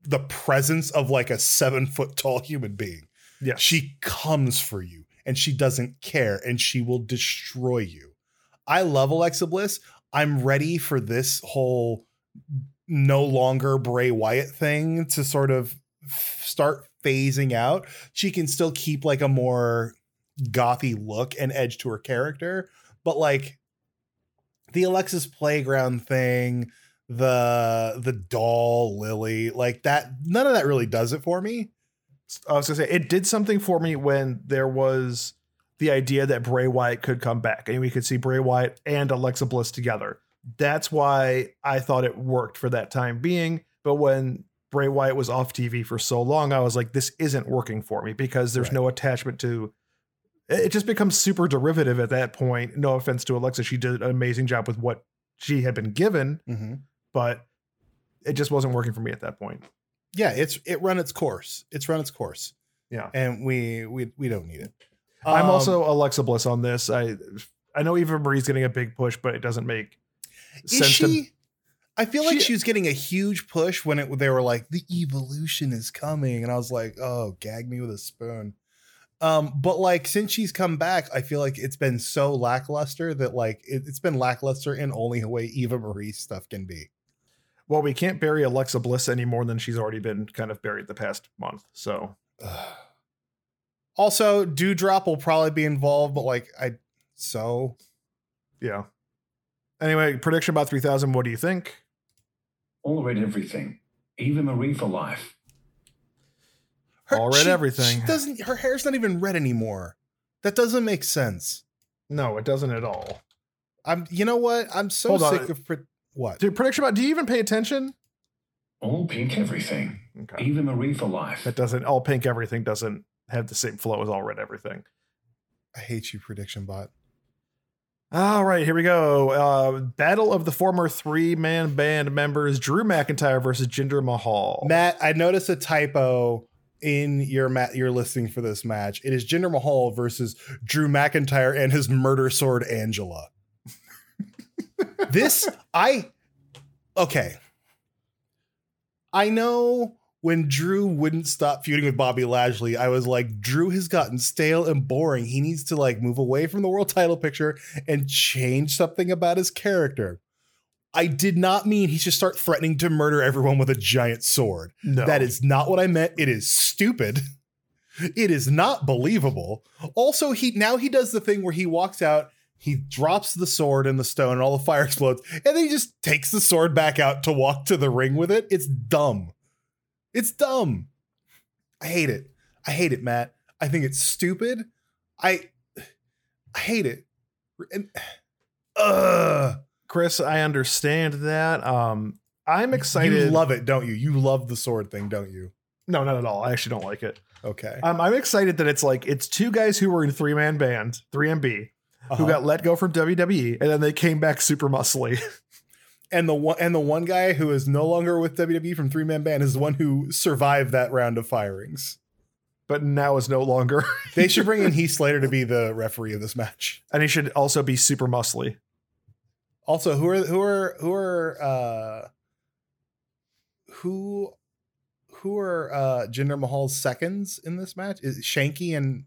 the presence of like a seven foot tall human being. Yeah, She comes for you and she doesn't care and she will destroy you. I love Alexa Bliss. I'm ready for this whole no longer Bray Wyatt thing to sort of f- start phasing out. She can still keep like a more gothy look and edge to her character, but like the Alexa's Playground thing, the the doll Lily, like that none of that really does it for me. I was gonna say it did something for me when there was the idea that Bray Wyatt could come back and we could see Bray Wyatt and Alexa Bliss together. That's why I thought it worked for that time being. But when Bray Wyatt was off TV for so long, I was like, this isn't working for me because there's Right. no attachment to it just becomes super derivative at that point. No offense to Alexa, she did an amazing job with what she had been given, mm-hmm. but it just wasn't working for me at that point. Yeah, it's it run its course. It's run its course, Yeah. and we we we don't need it. I'm Um, also Alexa Bliss on this. I I know Eva Marie's getting a big push, but it doesn't make is sense she? to I feel like She- she was getting a huge push when it they were like the evolution is coming, and I was like, oh, gag me with a spoon. Um, but like since she's come back, I feel like it's been so lackluster that like it, it's been lackluster in only a way Eva Marie stuff can be. well, we can't bury Alexa Bliss any more than she's already been kind of buried the past month. So also, Doudrop will probably be involved, but like I so yeah. Anyway, prediction about three thousand. What do you think? All read everything. Eva Marie for life. All read she- everything. She doesn't her hair's not even red anymore. That doesn't make sense. No, it doesn't at all. I'm you know what? I'm so Hold on. sick of pre- what? Dude, prediction about. Do you even pay attention? All pink everything. Okay. Eva Marie for life. That doesn't. All pink everything doesn't have the same flow as all red everything. I hate you, prediction bot. All right, here we go. Uh, battle of the former three man band members: Drew McIntyre versus Jinder Mahal. Matt, I noticed a typo in your mat your listing for this match. It is Jinder Mahal versus Drew McIntyre and his murder sword Angela. [laughs] this I okay. I know when Drew wouldn't stop feuding with Bobby Lashley, I was like, Drew has gotten stale and boring. He needs to like move away from the world title picture and change something about his character. I did not mean he should start threatening to murder everyone with a giant sword. no, That is not what I meant. It is stupid. It is not believable. Also, he now he does the thing where he walks out, he drops the sword in the stone, and all the fire explodes, and then he just takes the sword back out to walk to the ring with it. It's dumb. It's dumb. I hate it. I hate it, Matt. I think it's stupid. I I hate it. And [sighs] uh Chris. I understand that. Um, I'm excited. You love it, don't you? You love the sword thing, don't you? no, not at all. I actually don't like it. Okay. Um, I'm excited that it's like it's two guys who were in three man band, 3MB, who Uh-huh. got let go from WWE, and then they came back super muscly. [laughs] and the one and the one guy who is no longer with WWE from Three Man Band is the one who survived that round of firings. but now is no longer. [laughs] They should bring in [laughs] Heath Slater to be the referee of this match. and he should also be super muscly. Also, who are who are who are uh who who are uh Jinder Mahal's seconds in this match? Is Shanky and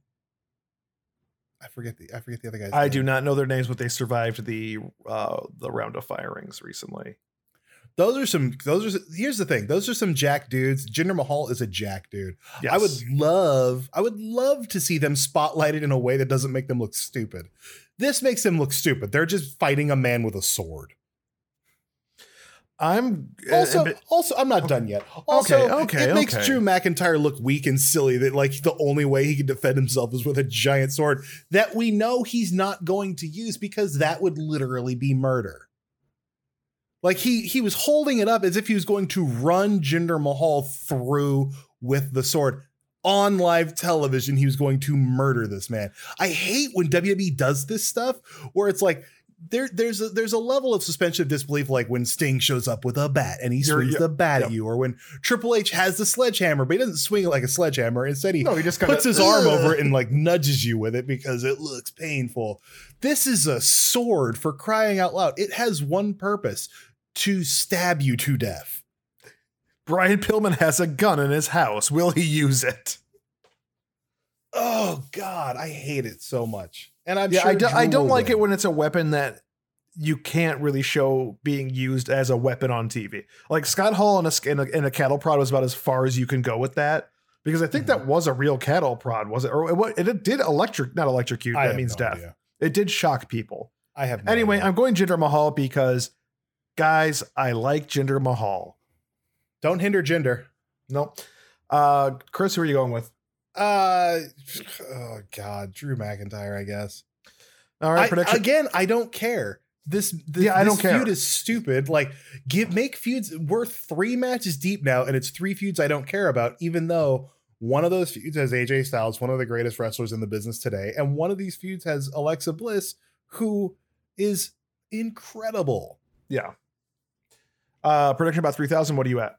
I forget the I forget the other guys. I do not know their names, but they survived the uh, the round of firings recently. Those are some. Those are. Here's the thing. Those are some jack dudes. Jinder Mahal is a jack dude. Yes. I would love. I would love to see them spotlighted in a way that doesn't make them look stupid. This makes them look stupid. They're just fighting a man with a sword. I'm Also, uh, but- also, I'm not done yet. Also, Okay, okay, it makes okay. Drew McIntyre look weak and silly. That like the only way he can defend himself is with a giant sword that we know he's not going to use because that would literally be murder. Like he he was holding it up as if he was going to run Jinder Mahal through with the sword on live television. He was going to murder this man. I hate when WWE does this stuff where it's like there there's a there's a level of suspension of disbelief like when Sting shows up with a bat and he swings yeah, the bat at you, or when Triple H has the sledgehammer, but he doesn't swing it like a sledgehammer. Instead, he No, he just kinda- puts his arm over it and [laughs] like nudges you with it because it looks painful. This is a sword for crying out loud. It has one purpose to stab you to death. Brian Pillman has a gun in his house. Will he use it? Oh God, I hate it so much. And I'm yeah, sure I, do, I don't like it when it's a weapon that you can't really show being used as a weapon on TV. Like Scott Hall in a, in a, in a cattle prod was about as far as you can go with that. Because I think that Mm-hmm. was a real cattle prod, was it? Or it, it did electric, not electrocute. I That means no death. idea. It did shock people. I have no Anyway, idea. I'm going Jinder Mahal because, guys, I like Jinder Mahal. don't hinder gender. Nope. Uh, Chris, who are you going with? Uh, [sighs] oh God, Drew McIntyre, I guess. All right, I- prediction. again, I don't care. This, this Yeah, I this don't care. feud is stupid. Like, give make feuds. We're three matches deep now, and it's three feuds I don't care about. Even though one of those feuds has AJ Styles, one of the greatest wrestlers in the business today, and one of these feuds has Alexa Bliss, who is incredible. yeah. Uh, prediction about 3,000. What are you at?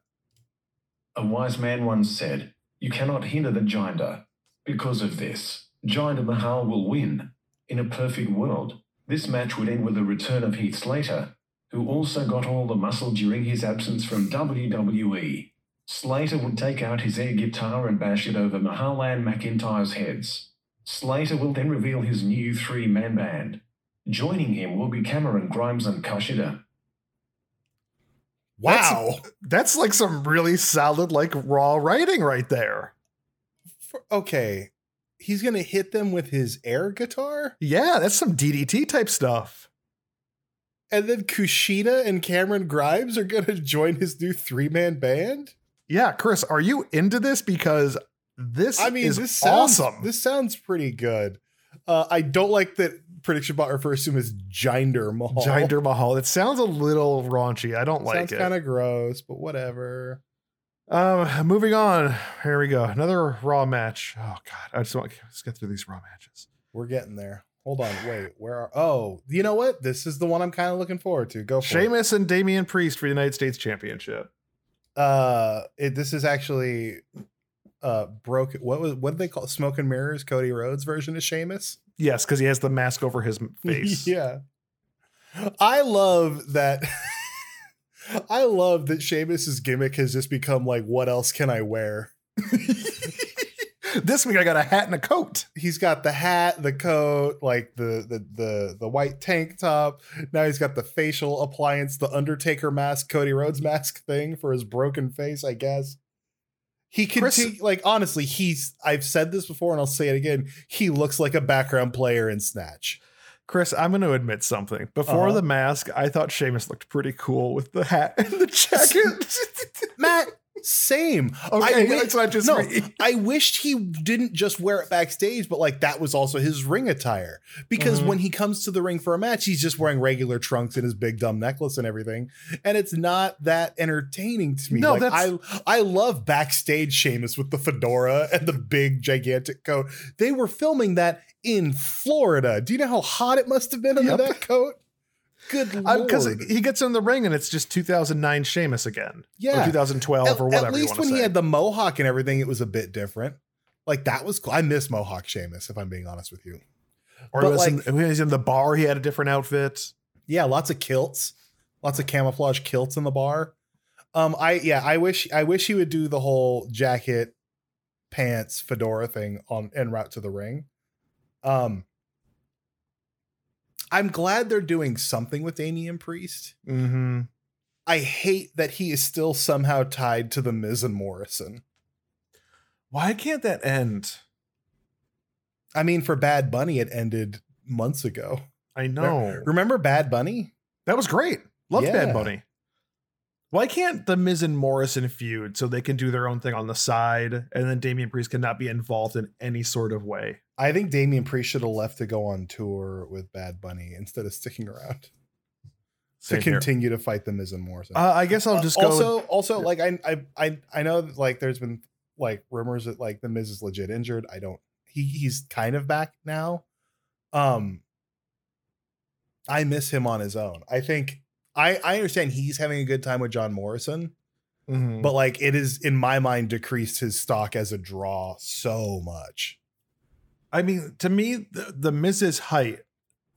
A wise man once said, You cannot hinder the Jinder. Because of this, Jinder Mahal will win. In a perfect world, this match would end with the return of Heath Slater, who also got all the muscle during his absence from WWE. Slater would take out his air guitar and bash it over Mahal and McIntyre's heads. Slater will then reveal his new three man band. Joining him will be Cameron Grimes and Kushida. Wow. That's like some really solid, like raw writing right there. For- okay. He's gonna hit them with his air guitar, Yeah, that's some DDT type stuff. and then Kushida and Cameron Grimes are gonna join his new three man band. Yeah, Chris, are you into this? Because this I mean, is this sounds awesome. this sounds pretty good. Uh, I don't like that prediction bot refers to him as Jinder Mahal. Jinder Mahal. It sounds a little raunchy. I don't like sounds it. Sounds kind of gross, but whatever. Um, moving on. Here we go. Another Raw match. Oh God, I just want let's get through these Raw matches. We're getting there. Hold on, wait. Where are? Oh, you know what? This is the one I'm kind of looking forward to. Go for it. Sheamus and Damian Priest for the United States Championship. Uh, it, this is actually uh broke. What was what did they call it? Smoke and Mirrors? Cody Rhodes version of Sheamus. Yes, because he has the mask over his [laughs] face. yeah. I love that. [laughs] I love that Sheamus's gimmick has just become like, what else can I wear? [laughs] this week I got a hat and a coat. He's got the hat, the coat, like the the the the white tank top. Now he's got the facial appliance, the Undertaker mask, Cody Rhodes mask thing for his broken face, I guess. He can Chris- take like honestly, he's I've said this before and I'll say it again. He looks like a background player in Snatch. Chris, I'm going to admit something. Before Uh-huh. the mask, I thought Sheamus looked pretty cool with the hat and the jacket. [laughs] Matt, same. Okay, I wi- not just no, me. [laughs] I wished he didn't just wear it backstage, but like that was also his ring attire. Because Mhm. when he comes to the ring for a match, he's just wearing regular trunks and his big dumb necklace and everything, and it's not that entertaining to me. No, like, that's- I I love backstage Sheamus with the fedora [laughs] and the big gigantic coat. They were filming that in Florida. Do you know how hot it must have been under Yep. that coat? Good lord! Because he gets in the ring and it's just 2009 Sheamus again. Yeah. Or 2012 at, or whatever. At least when he had the mohawk and everything, it was a bit different. Like that was cool. I miss Mohawk Sheamus, if I'm being honest with you. Or but was, like- in, when he was in the bar, he had a different outfit. Yeah, lots of kilts, lots of camouflage kilts in the bar. Um, I yeah, I wish I wish he would do the whole jacket, pants, fedora thing on en route to the ring. Um, I'm glad they're doing something with Damian Priest. Mm-hmm. I hate that he is still somehow tied to the Miz and Morrison. Why can't that end? I mean, for Bad Bunny, it ended months ago. I know. Remember Bad Bunny? That was great. Loved Yeah. Bad Bunny. Why can't the Miz and Morrison feud so they can do their own thing on the side and then Damian Priest cannot be involved in any sort of way? I think Damian Priest should have left to go on tour with Bad Bunny instead of sticking around Same to here. continue to fight the Miz and Morrison. Uh, I guess I'll just go. also, also, like I, I, I, I know that like there's been like rumors that like the Miz is legit injured. I don't. He he's kind of back now. Um, I miss him on his own. I think I I understand he's having a good time with John Morrison, Mhm. but like it is in my mind decreased his stock as a draw so much. I mean, to me, the, the Miz's height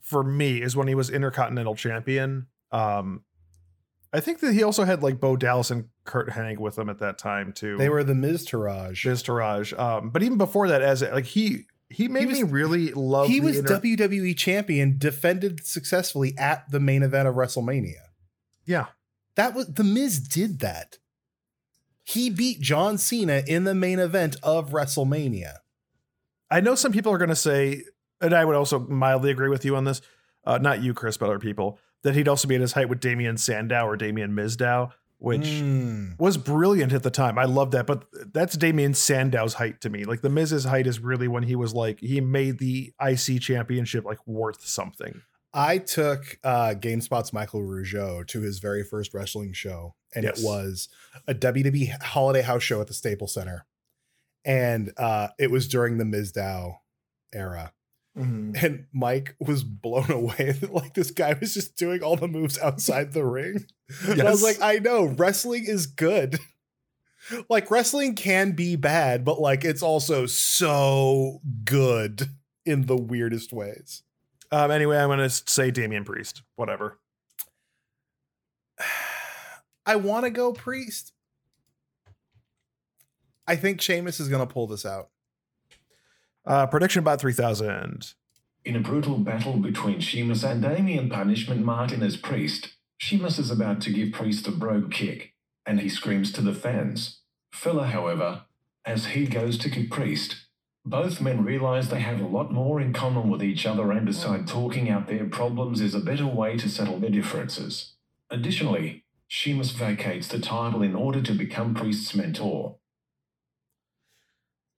for me is when he was Intercontinental Champion. Um, I think that he also had like Bo Dallas and Curt Hennig with him at that time too. They were the Miztourage. Miz Taraj. Um, but even before that, as like he he made was- me really love. he was inter- WWE champion, defended successfully at the main event of WrestleMania. Yeah. That was the Miz did that. He beat John Cena in the main event of WrestleMania. I know some people are going to say, and I would also mildly agree with you on this. Uh, not you, Chris, but other people that he'd also be at his height with Damian Sandow or Damian Mizdow, which Mm. was brilliant at the time. I love that, but that's Damian Sandow's height to me. Like the Miz's height is really when he was like he made the IC championship like worth something. I took uh, GameSpot's Michael Rougeau to his very first wrestling show, and Yes. it was a WWE holiday house show at the Staples Center, and uh, it was during the Mizdow era. And Mike was blown away [laughs] that like this guy was just doing all the moves outside the ring. And I was like, I know wrestling is good. like wrestling can be bad, but like it's also so good in the weirdest ways. Um, anyway, I'm going to say Damian Priest. Whatever. [sighs] I want to go priest. I think Sheamus is going to pull this out. Uh, prediction about three thousand. In a brutal battle between Sheamus and Damian Punishment Martinez Priest, Sheamus is about to give Priest a brogue kick, and he screams to the fans. Filler, however, as he goes to kick Priest, both men realize they have a lot more in common with each other and decide talking out their problems is a better way to settle their differences. Additionally, Sheamus vacates the title in order to become Priest's mentor.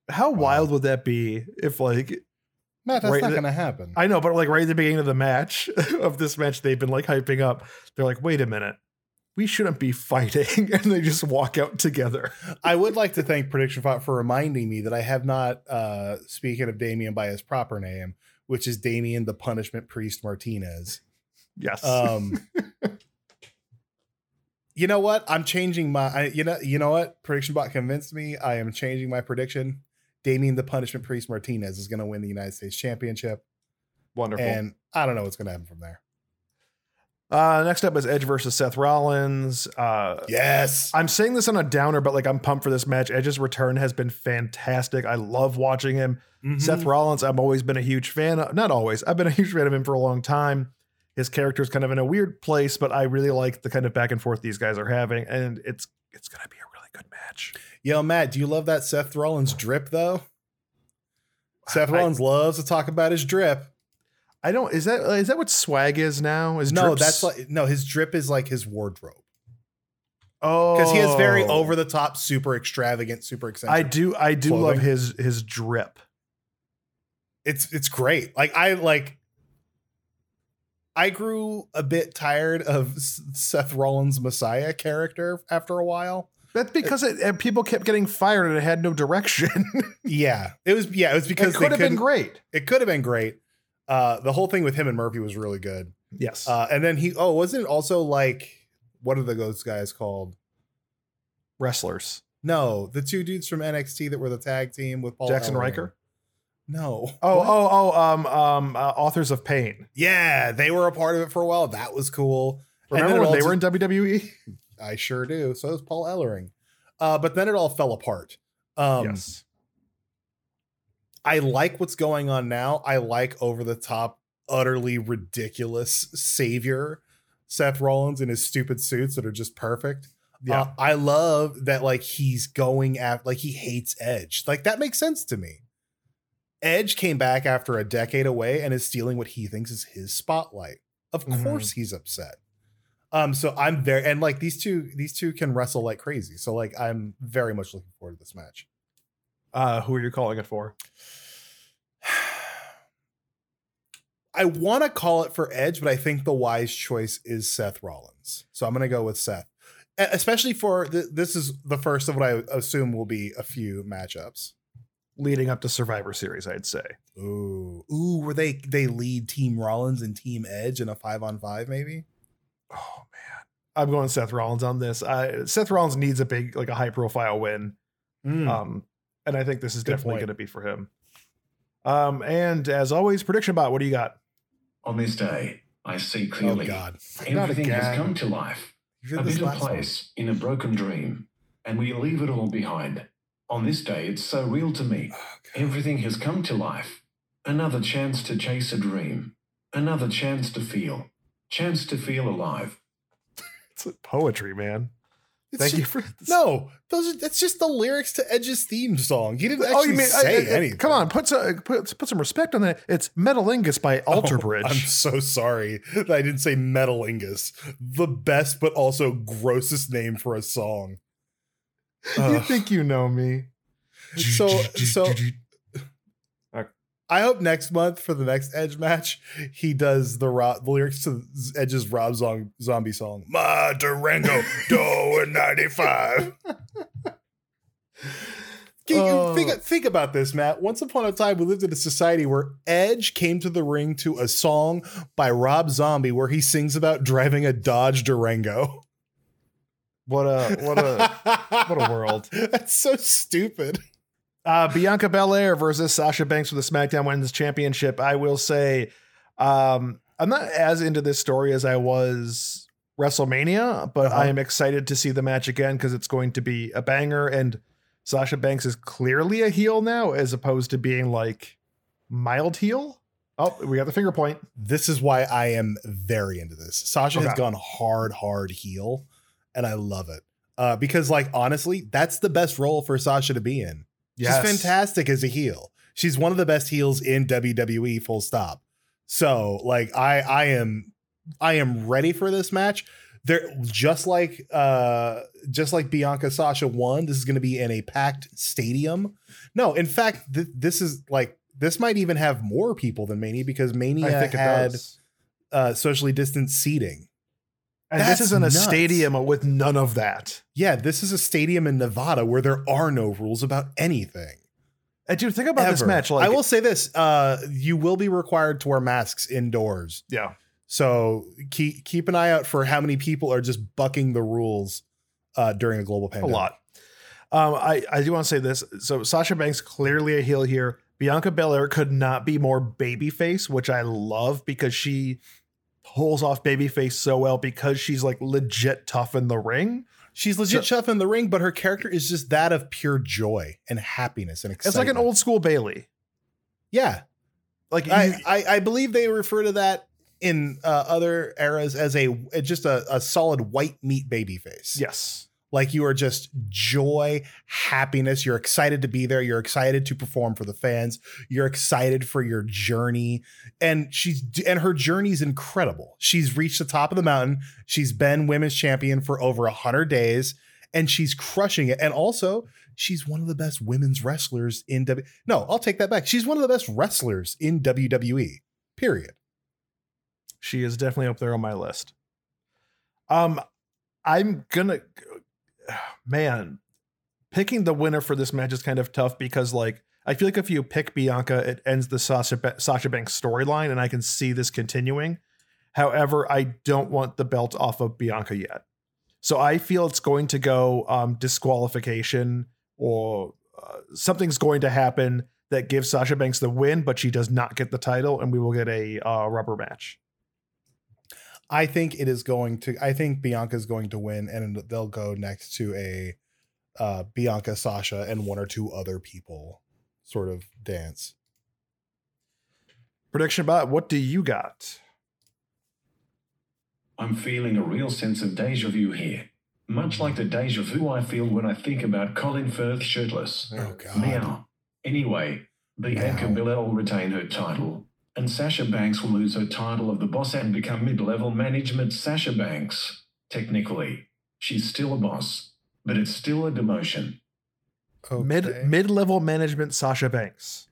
How wild would that be if like Matt, that's Right, not going to happen. I know, but like right at the beginning of the match [laughs] of this match, they've been like hyping up. They're like, wait a minute, we shouldn't be fighting, [laughs] and they just walk out together. I would like to thank Prediction Bot for reminding me that I have not, uh, speaking of Damian by his proper name, which is Damian the Punishment Priest Martinez. Yes. Um, [laughs] you know what? I'm changing my. I, you know. You know what? Prediction Bot convinced me. I am changing my prediction. Damian the Punishment Priest Martinez is going to win the United States Championship, Wonderful. and I don't know what's going to happen from there. Uh, next up is Edge versus Seth Rollins. Uh, Yes, I'm saying this on a downer, but like I'm pumped for this match. Edge's return has been fantastic. I love watching him. Mhm. Seth Rollins, I've always been a huge fan. Of, not always. I've been a huge fan of him for a long time. His character's kind of in a weird place, but I really like the kind of back and forth these guys are having, and it's it's gonna be a really good match. Yo, Matt, do you love that Seth Rollins drip though? Seth I- Rollins loves to talk about his drip. I don't. Is that is that what swag is now? Is no, drips- that's like no. His drip is like his wardrobe oh because he has very oh. over the top, super extravagant, super eccentric. I do. I do love his his drip. it's it's great. Like I like I grew a bit tired of Seth Rollins' Messiah character after a while. That's uh, because it, and people kept getting fired and it had no direction. [laughs] Yeah, it was yeah, it was because it could have been great. It could have been great. Uh, the whole thing with him and Murphy was really good. Yes. Uh, and then he oh, wasn't it also like what are the those guys called? Wrestlers. No, the two dudes from NXT that were the tag team with Paul Jackson Ellering. Riker. No. Oh, What? oh, oh, um, um, uh, authors of pain. yeah, they were a part of it for a while. That was cool. Remember when they just- were in WWE? I sure do. So is Paul Ellering. Uh, but then it all fell apart. Um, yes. I like what's going on now. I like over the top, utterly ridiculous savior Seth Rollins in his stupid suits that are just perfect. Yeah. Uh, I love that like he's going at like he hates Edge. Like that makes sense to me. Edge came back after a decade away and is stealing what he thinks is his spotlight. Of Mhm. course he's upset. Um, so I'm very and like these two, these two can wrestle like crazy. So like I'm very much looking forward to this match. Uh, who are you calling it for? [sighs] I want to call it for Edge, but I think the wise choice is Seth Rollins. So I'm going to go with Seth. Especially for th- this is the first of what I assume will be a few matchups. leading up to Survivor Series, I'd say. Ooh, ooh, where they they lead Team Rollins and Team Edge in a five on five, maybe. Oh man, I'm going Seth Rollins on this. I, Seth Rollins needs a big, like a high profile win, Mm. um, and I think this is Good definitely going to be for him. Um, and as always, prediction bot. What do you got? On this day, I see oh clearly. God, Everything has come to life. A this bitter last one. place in a broken dream, and we leave it all behind. On this day, it's so real to me. Oh, Everything has come to life. Another chance to chase a dream. Another chance to feel. Chance to feel alive. [laughs] It's poetry, man. It's Thank ju- you for No, those are that's just the lyrics to Edge's theme song. He didn't actually Oh, you mean say I- I- anything. Come on, put some put, put some respect on that. It's Metalingus by [laughs] oh, Alter Oh, Bridge. I'm so sorry that I didn't say Metalingus. The best but also grossest name for a song. you think you know me? So so [laughs] I hope next month for the next Edge match, he does the, ro- the lyrics to Edge's Rob Zom- Zombie song. Ma Durango, do 95. [laughs] Can you Oh. think, think about this, Matt. Once upon a time, we lived in a society where Edge came to the ring to a song by Rob Zombie where he sings about driving a Dodge Durango. What a what a what a world. [laughs] That's so stupid. Uh, Bianca Belair versus Sasha Banks for the SmackDown Women's Championship. I will say, um, I'm not as into this story as I was WrestleMania, but Uh-huh. I am excited to see the match again because it's going to be a banger. And Sasha Banks is clearly a heel now, as opposed to being like mild heel. Oh, we got the finger point. This is why I am very into this. Sasha has gone hard, hard heel, and I love it. Uh, because, like, honestly, that's the best role for Sasha to be in. Yes. She's fantastic as a heel. She's one of the best heels in WWE, full stop. So, like, I I am I am ready for this match. There just like uh just like Bianca Sasha won, this is going to be in a packed stadium. No, in fact, th- this is like this might even have more people than Mania because Mania I think it had uh socially distanced seating. And That's this is in a nuts. stadium with none of that. Yeah, this is a stadium in Nevada where there are no rules about anything. And dude, think about this match. Like, I will say this: uh, you will be required to wear masks indoors. yeah. So keep keep an eye out for how many people are just bucking the rules uh, during a global pandemic. a lot. Um, I, I do want to say this. So Sasha Banks clearly a heel here. Bianca Belair could not be more babyface, which I love because she pulls off babyface so well because she's like legit tough in the ring. She's legit tough in the ring, but her character is just that of pure joy and happiness and excitement. It's like an old school Bayley. yeah. Like I, you- I I believe they refer to that in uh, other eras as a just a, a solid white meat baby face. yes. Like you are just joy, happiness. You're excited to be there. You're excited to perform for the fans. You're excited for your journey. And she's and her journey is incredible. She's reached the top of the mountain. She's been women's champion for over a hundred days, and she's crushing it. And also, she's one of the best women's wrestlers in W. No, I'll take that back. She's one of the best wrestlers in WWE. Period. She is definitely up there on my list. Um, I'm gonna, [sighs] man, picking the winner for this match is kind of tough because, like, I feel like if you pick Bianca, it ends the Sasha, Sasha Banks storyline, and I can see this continuing. However, I don't want the belt off of Bianca yet, so I feel it's going to go um, disqualification or uh, something's going to happen that gives Sasha Banks the win, but she does not get the title, and we will get a uh, rubber match. I think it is going to. I think Bianca's going to win, and they'll go next to a uh, Bianca, Sasha, and one or two other people sort of dance. Prediction bot, what do you got? I'm feeling a real sense of deja vu here. Much like the deja vu I feel when I think about Colin Firth shirtless. Oh God! Meow. Anyway, Bianca Meow. Belair will retain her title, and Sasha Banks will lose her title of the boss and become mid-level management Sasha Banks. Technically, she's still a boss, but it's still a demotion. Mid Okay. mid level management Sasha Banks.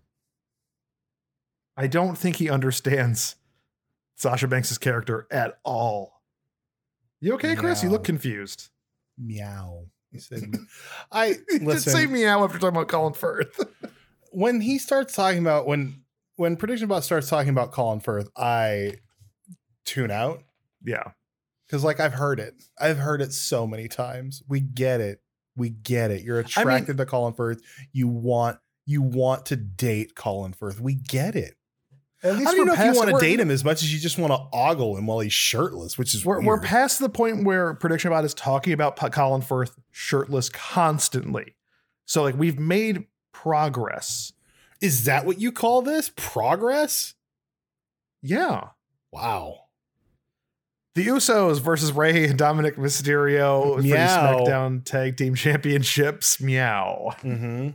I don't think he understands Sasha Banks' character at all. You okay, Chris? You look confused. Meow. He said, [laughs] I He did listen. say meow after talking about Colin Firth. [laughs] when he starts talking about when when prediction bot starts talking about Colin Firth, I tune out yeah. because like I've heard it. I've heard it so many times. We get it. We get it. You're attracted to Colin Firth. You want you want to date Colin Firth. We get it. At least I don't even know if you want to date him as much as you just want to ogle him while he's shirtless, which is We're, we're past the point where prediction bot is talking about Colin Firth shirtless constantly. So like we've made progress. Is that what you call this? Progress? Yeah. Wow. The Usos versus Rey and Dominic Mysterio for the SmackDown Tag Team Championships. Meow. Mm-hmm.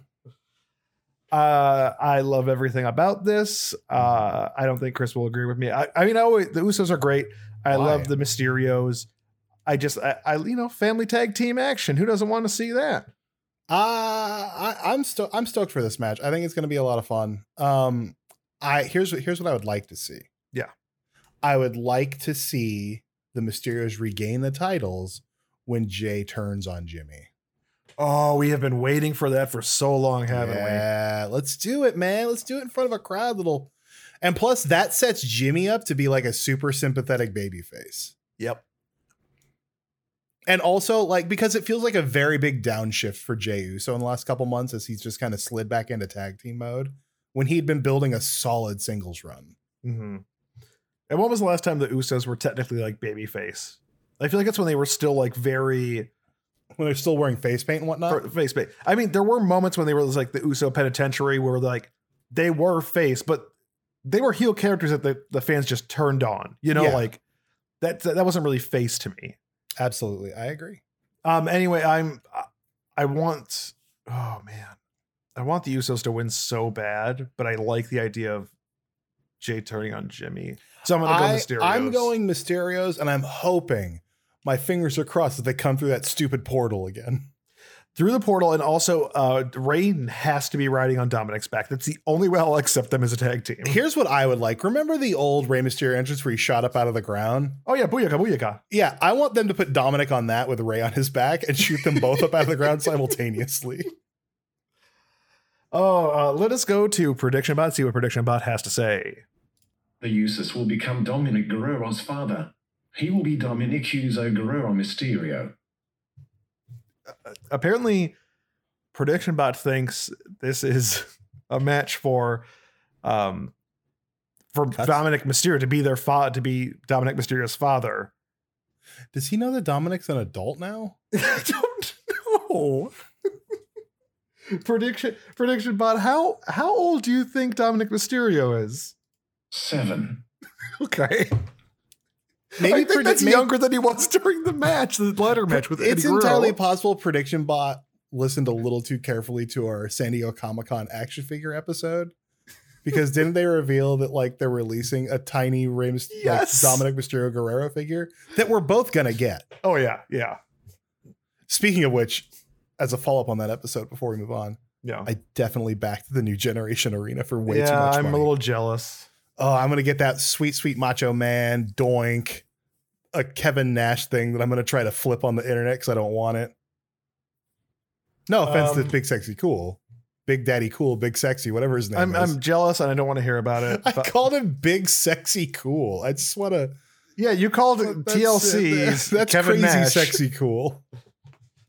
Uh, I love everything about this. Uh, I don't think Chris will agree with me. I, I mean, I always, the Usos are great. I Why? love the Mysterios. I just, I, I, you know, family tag team action. Who doesn't want to see that? Uh, I, I'm sto- I'm stoked for this match. I think it's going to be a lot of fun. Um, I here's what here's what I would like to see. Yeah. I would like to see the Mysterios regain the titles when Jey turns on Jimmy. Oh, we have been waiting for that for so long, haven't we? yeah, let's do it, man. Let's do it in front of a crowd. Little, and plus that sets Jimmy up to be like a super sympathetic babyface. we? Yep. And also, like, because it feels like a very big downshift for Jey Uso in the last couple months as he's just kind of slid back into tag team mode when he'd been building a solid singles run. hmm And when was the last time the Usos were technically like babyface? I feel like that's when they were still like very When they're still wearing face paint and whatnot. face paint. I mean, there were moments when they were like the Uso Penitentiary where like they were face, but they were heel characters that the, the fans just turned on. You know, Yeah. like that that wasn't really face to me. Absolutely. I agree. Um anyway, I'm I want oh man. I want the Usos to win so bad, but I like the idea of Jey turning on Jimmy. So I'm gonna go I, Mysterios. I'm going Mysterios, and I'm hoping my fingers are crossed that they come through that stupid portal again. Through the portal, and also uh Rain has to be riding on Dominic's back. That's the only way I'll accept them as a tag team. Here's what I would like. Remember the old Rey Mysterio entrance where he shot up out of the ground? Oh yeah, booyaka, booyaka. Yeah, I want them to put Dominic on that with Rey on his back and shoot them both up out of the ground [laughs] simultaneously. Oh, uh, let us go to Prediction Bot, see what Prediction Bot has to say. The Usos will become Dominic Guerrero's father. He will be Dominic Huso Guerrero Mysterio. Apparently, Prediction Bot thinks this is [laughs] a match for um for That's- Dominic Mysterio to be their father to be Dominic Mysterio's father. Does he know that Dominic's an adult now? [laughs] I don't know. [laughs] prediction prediction bot how how old do you think Dominic Mysterio is? Seven. Okay. Maybe I think predi- that's may- younger than he was [laughs] during the match, the ladder match with It's Eddie entirely Guerrero. possible Prediction Bot listened a little too carefully to our San Diego Comic Con action figure episode. Because didn't they reveal that like they're releasing a tiny Rey Yes. like Dominic Mysterio Guerrero figure that we're both gonna get? Oh yeah, yeah, Speaking of which, as a follow up on that episode before we move on, yeah. I definitely backed the new generation arena for way too yeah, much I'm money. a little jealous. oh, I'm gonna get that sweet, sweet Macho Man doink, a Kevin Nash thing that I'm gonna try to flip on the internet because I don't want it. No offense Um, to Big Sexy Cool, Big Daddy Cool, Big Sexy, whatever his name I'm is. I'm jealous and I don't want to hear about it. [laughs] I called him Big Sexy Cool. I just want to. yeah, you called it TLC. [laughs] That's Kevin crazy Nash. sexy cool.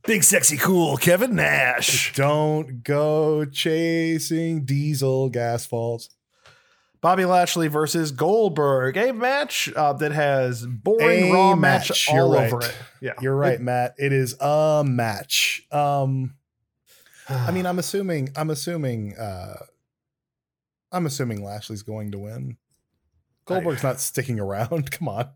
Big sexy cool Kevin Nash. Don't go chasing diesel gas faults. Bobby Lashley versus Goldberg, a match uh, that has boring A raw match, match, all over it. Yeah, You're right, Matt. It is a match. Um, I mean, [sighs] I'm assuming. I'm assuming. uh I'm assuming Lashley's going to win. Goldberg's not sticking around. [laughs] Come on.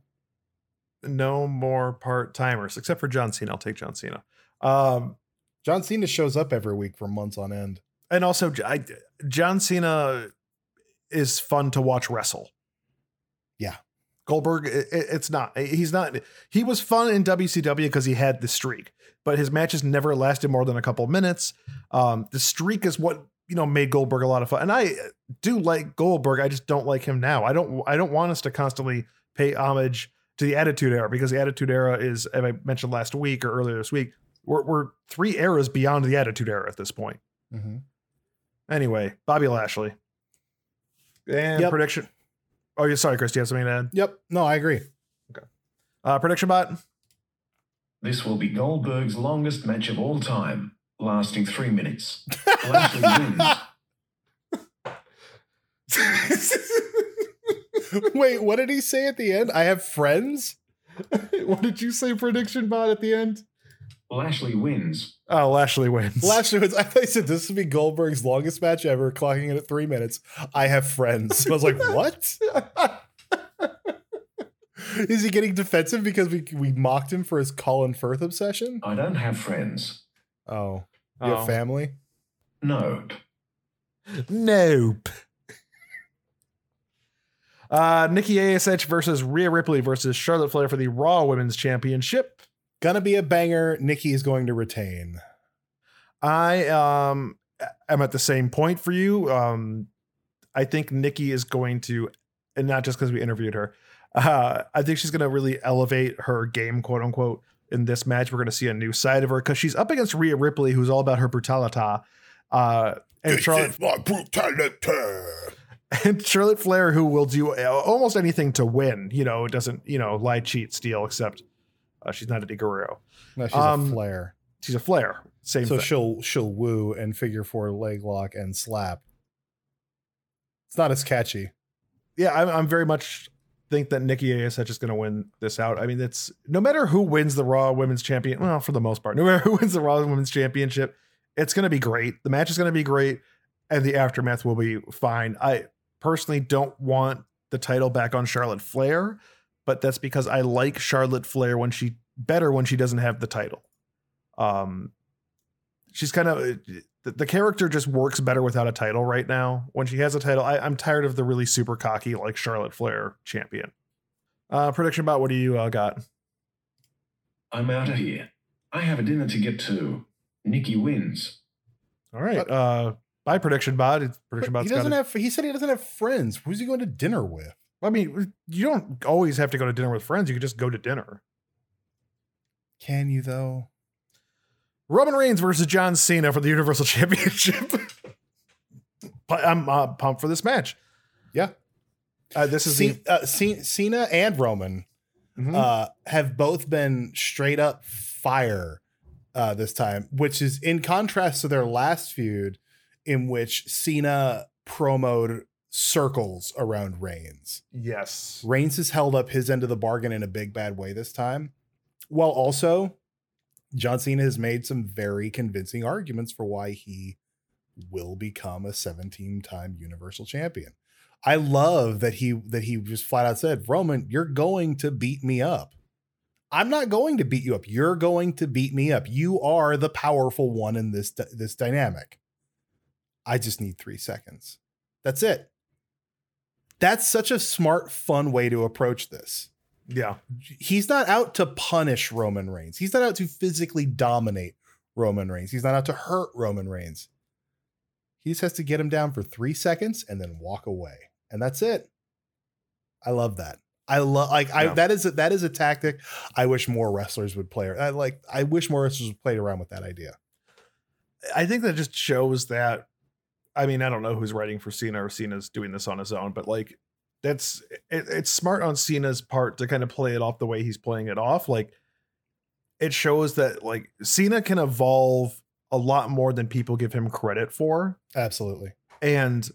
no more part timers except for John Cena. I'll take John Cena. Um, John Cena shows up every week for months on end. and also, I, John Cena is fun to watch wrestle. Yeah. Goldberg, it, it- it's not. He's not. He was fun in WCW because he had the streak, but his matches never lasted more than a couple minutes. Um, the streak is what you know made Goldberg a lot of fun, and I do like Goldberg. I just don't like him now. I don't. I don't want us to constantly pay homage to the Attitude Era because the Attitude Era is, as I mentioned last week or earlier this week, we're, we're three eras beyond the Attitude Era at this point. Mhm. Anyway, Bobby Lashley. And Yep. prediction. Oh, yeah. Sorry, Chris. Do you have something to add? Yep. No, I agree. Uh, prediction bot. This will be Goldberg's longest match of all time, lasting three minutes. [laughs] Lashley wins. [laughs] Wait, what did he say at the end? I have friends. [laughs] what did you say? Prediction bot at the end. Lashley wins. Oh, Lashley wins. Lashley wins. I thought he said this would be Goldberg's longest match ever, clocking in at three minutes. I have friends. I was like, [laughs] what? Is he getting defensive because we we mocked him for his Colin Firth obsession? I don't have friends. Oh, you Oh. have family? Nope. Nope. Uh, Nikki Ash versus Rhea Ripley versus Charlotte Flair for the Raw Women's Championship. Gonna be a banger. Nikki is going to retain. I um am at the same point for you. Um, I think Nikki is going to, and not just because we interviewed her. Uh, [laughs] I think she's going to really elevate her game, quote unquote, in this match. We're going to see a new side of her because she's up against Rhea Ripley, who's all about her brutality. Uh, and Charlotte, my brutality. and Charlotte Flair, who will do uh, almost anything to win. You know, it doesn't you know lie, cheat, steal, except uh, she's not Eddie Guerrero. No, she's Um, a flare. She's a Flair. Same So thing. she'll she'll woo and figure four leg lock and slap. It's not as catchy. yeah, I'm, I'm very much think that Nikki Ash is going to win this out. I mean, it's no matter who wins the Raw Women's Champion. Well, for the most part, no matter [laughs] who wins the Raw Women's Championship, it's going to be great. The match is going to be great, and the aftermath will be fine. I personally don't want the title back on Charlotte Flair, but that's because I like Charlotte Flair when she better when she doesn't have the title. Um, she's kind of the, the character just works better without a title right now. When she has a title, I, I'm tired of the really super cocky like Charlotte Flair champion. Uh, prediction Bot what do you uh, got? I'm out of here. I have a dinner to get to. Nikki wins. All right, uh, my prediction bot. It's prediction But bot's he doesn't got. have. He said he doesn't have friends. Who's he going to dinner with? I mean, you don't always have to go to dinner with friends. You can just go to dinner. Can you though? Roman Reigns versus John Cena for the Universal [laughs] Championship. I'm uh, pumped for this match. Yeah. Uh, this is Ce- uh, Ce- Cena and Roman the Mhm. uh, have both been straight up fire uh, this time, which is in contrast to their last feud, in which Cena promoted circles around Reigns. yes. Reigns has held up his end of the bargain in a big bad way this time, while also John Cena has made some very convincing arguments for why he will become a 17-time Universal Champion. I love that he that he just flat out said, "Roman, you're going to beat me up. I'm not going to beat you up. You're going to beat me up. You are the powerful one in this this dynamic. I just need 3 seconds. That's it." That's such a smart fun way to approach this Yeah. he's not out to punish Roman Reigns. He's not out to physically dominate Roman Reigns. He's not out to hurt Roman Reigns. He just has to get him down for three seconds and then walk away, and that's it. I love that. I love like I Yeah. that is a, that is a tactic. I wish more wrestlers would play. I like I wish more wrestlers would play around with that idea. I think that just shows that. I mean, I don't know who's writing for Cena or Cena's doing this on his own, but like that's it, it's smart on Cena's part to kind of play it off the way he's playing it off. Like it shows that like Cena can evolve a lot more than people give him credit for, Absolutely. and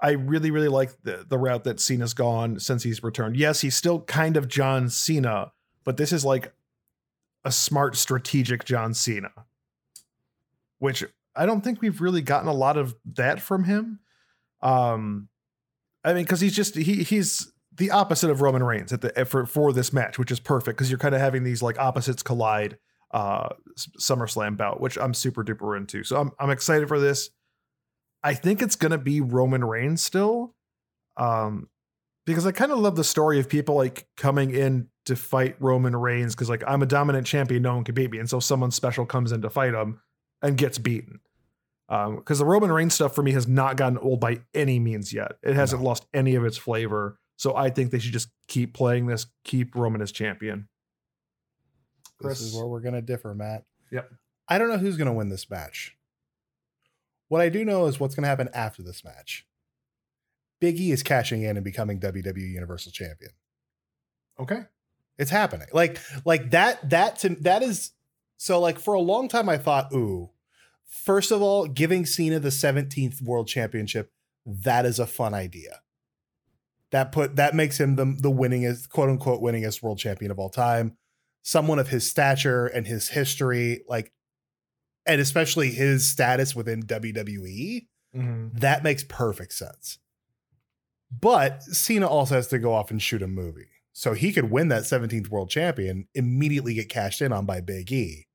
I really really like the the route that Cena's gone since he's returned. Yes, he's still kind of John Cena, but this is like a smart strategic John Cena which I don't think we've really gotten a lot of that from him. Um, I mean, because he's just he he's the opposite of Roman Reigns at the for for this match, which is perfect because you're kind of having these like opposites collide uh SummerSlam bout, which I'm super duper into. So I'm I'm excited for this. I think it's gonna be Roman Reigns still, um, because I kind of love the story of people like coming in to fight Roman Reigns because like I'm a dominant champion, no one can beat me, and so someone special comes in to fight him and gets beaten. Um, because the Roman Reigns stuff for me has not gotten old by any means yet. It hasn't lost any of its flavor. So I think they should just keep playing this, keep Roman as champion. This is where we're gonna differ, Matt. Yep. I don't know who's going to win this match. What I do know is what's going to happen after this match. Big E is cashing in and becoming WWE Universal Champion. Okay. It's happening. Like like that that to, that is so like for a long time I thought, ooh, first of all, giving Cena the 17th World Championship, that is a fun idea. That put that makes him the the winningest, quote unquote, winningest world champion of all time. Someone of his stature and his history, like, and especially his status within WWE, Mhm. that makes perfect sense. But Cena also has to go off and shoot a movie. So he could win that 17th world champion, immediately get cashed in on by Big E.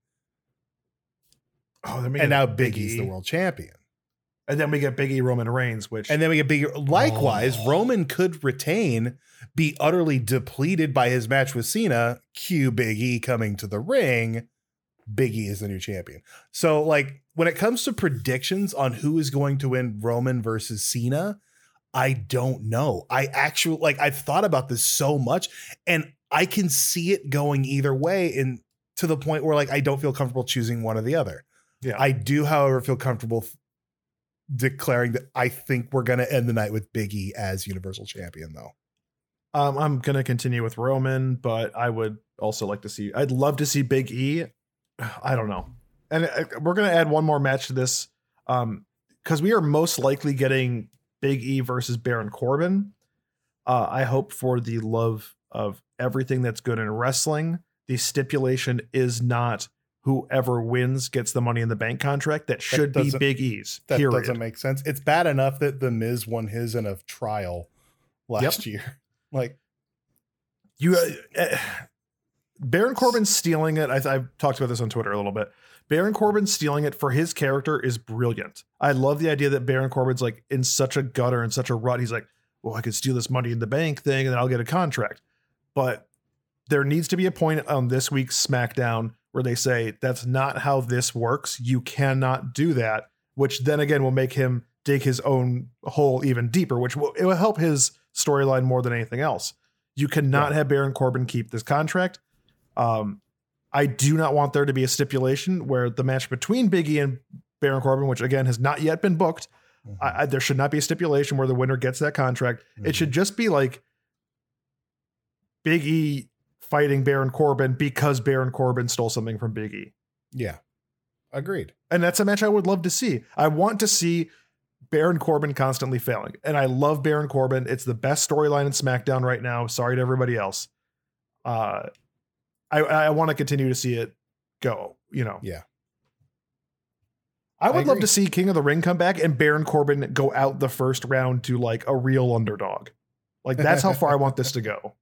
Oh, then we And now Big E's Big E. the world champion. And then we get Big E Roman Reigns, which And then we get Big E. Likewise, Oh. Roman could retain, be utterly depleted by his match with Cena. Cue Big E coming to the ring. Big E is the new champion. So, like, when it comes to predictions on who is going to win Roman versus Cena, I don't know. I actually, like, I've thought about this so much and I can see it going either way. And to the point where, like, I don't feel comfortable choosing one or the other. Yeah. I do, however, feel comfortable f- declaring that I think we're going to end the night with Big E as Universal Champion, though. Um, I'm gonna continue with Roman, but I would also like to see. I'd love to see Big E. I don't know, and uh, we're gonna add one more match to this, um, because we are most likely getting Big E versus Baron Corbin. Uh, I hope for the love of everything that's good in wrestling, the stipulation is not whoever wins gets the Money in the Bank contract. That should be Big E's. That period. doesn't make sense. It's bad enough that The Miz won his in a trial last year. [laughs] Like, You, uh, uh, Baron Corbin stealing it. I, I've talked about this on Twitter a little bit. Baron Corbin stealing it for his character is brilliant. I love the idea that Baron Corbin's like in such a gutter and such a rut. He's like, well, I could steal this money in the bank thing and then I'll get a contract. But there needs to be a point on this week's SmackDown where they say that's not how this works. You cannot do that, which then again will make him dig his own hole even deeper, which will it will help his storyline more than anything else. You cannot have Baron Corbin keep this contract. Um, I do not want there to be a stipulation where the match between Big E and Baron Corbin, which again has not yet been booked, I, I, there should not be a stipulation where the winner gets that contract. It should just be like Big E fighting Baron Corbin because Baron Corbin stole something from Big E. yeah, agreed. And that's a match I would love to see. I want to see Baron Corbin constantly failing. And I love Baron Corbin. It's the best storyline in SmackDown right now. Sorry to everybody else. Uh I I want to continue to see it go, you know. Yeah. I would love to see King of the Ring come back and Baron Corbin go out the first round to like a real underdog. Like that's how far I want this to go.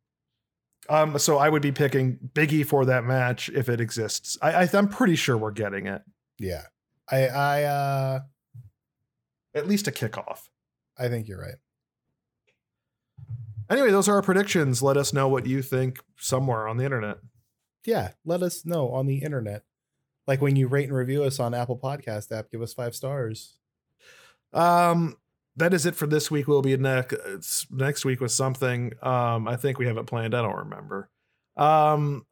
Um, so I would be picking Biggie for that match if it exists. I, I I'm pretty sure we're getting it. Yeah, I, I, uh, At least a kickoff. I think you're right. Anyway, those are our predictions. Let us know what you think somewhere on the internet. Yeah, let us know on the internet. Like when you rate and review us on Apple Podcast app, give us five stars. Um, that is it for this week. We'll be next next week with something. Um, I think we have it planned. I don't remember. Um,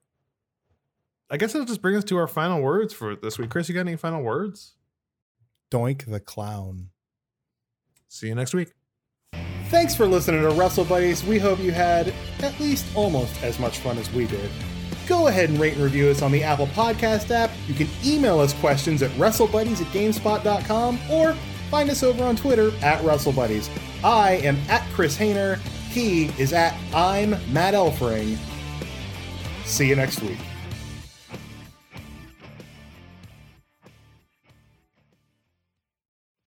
I guess that'll just bring us to our final words for this week. Chris, you got any final words? Doink the clown. See you next week. Thanks for listening to Wrestle Buddies. We hope you had at least almost as much fun as we did. Go ahead and rate and review us on the Apple Podcast app. You can email us questions at WrestleBuddies at GameSpot.com or find us over on Twitter at WrestleBuddies. I am at Chris Hayner. He is at I'm Matt Elfring. See you next week.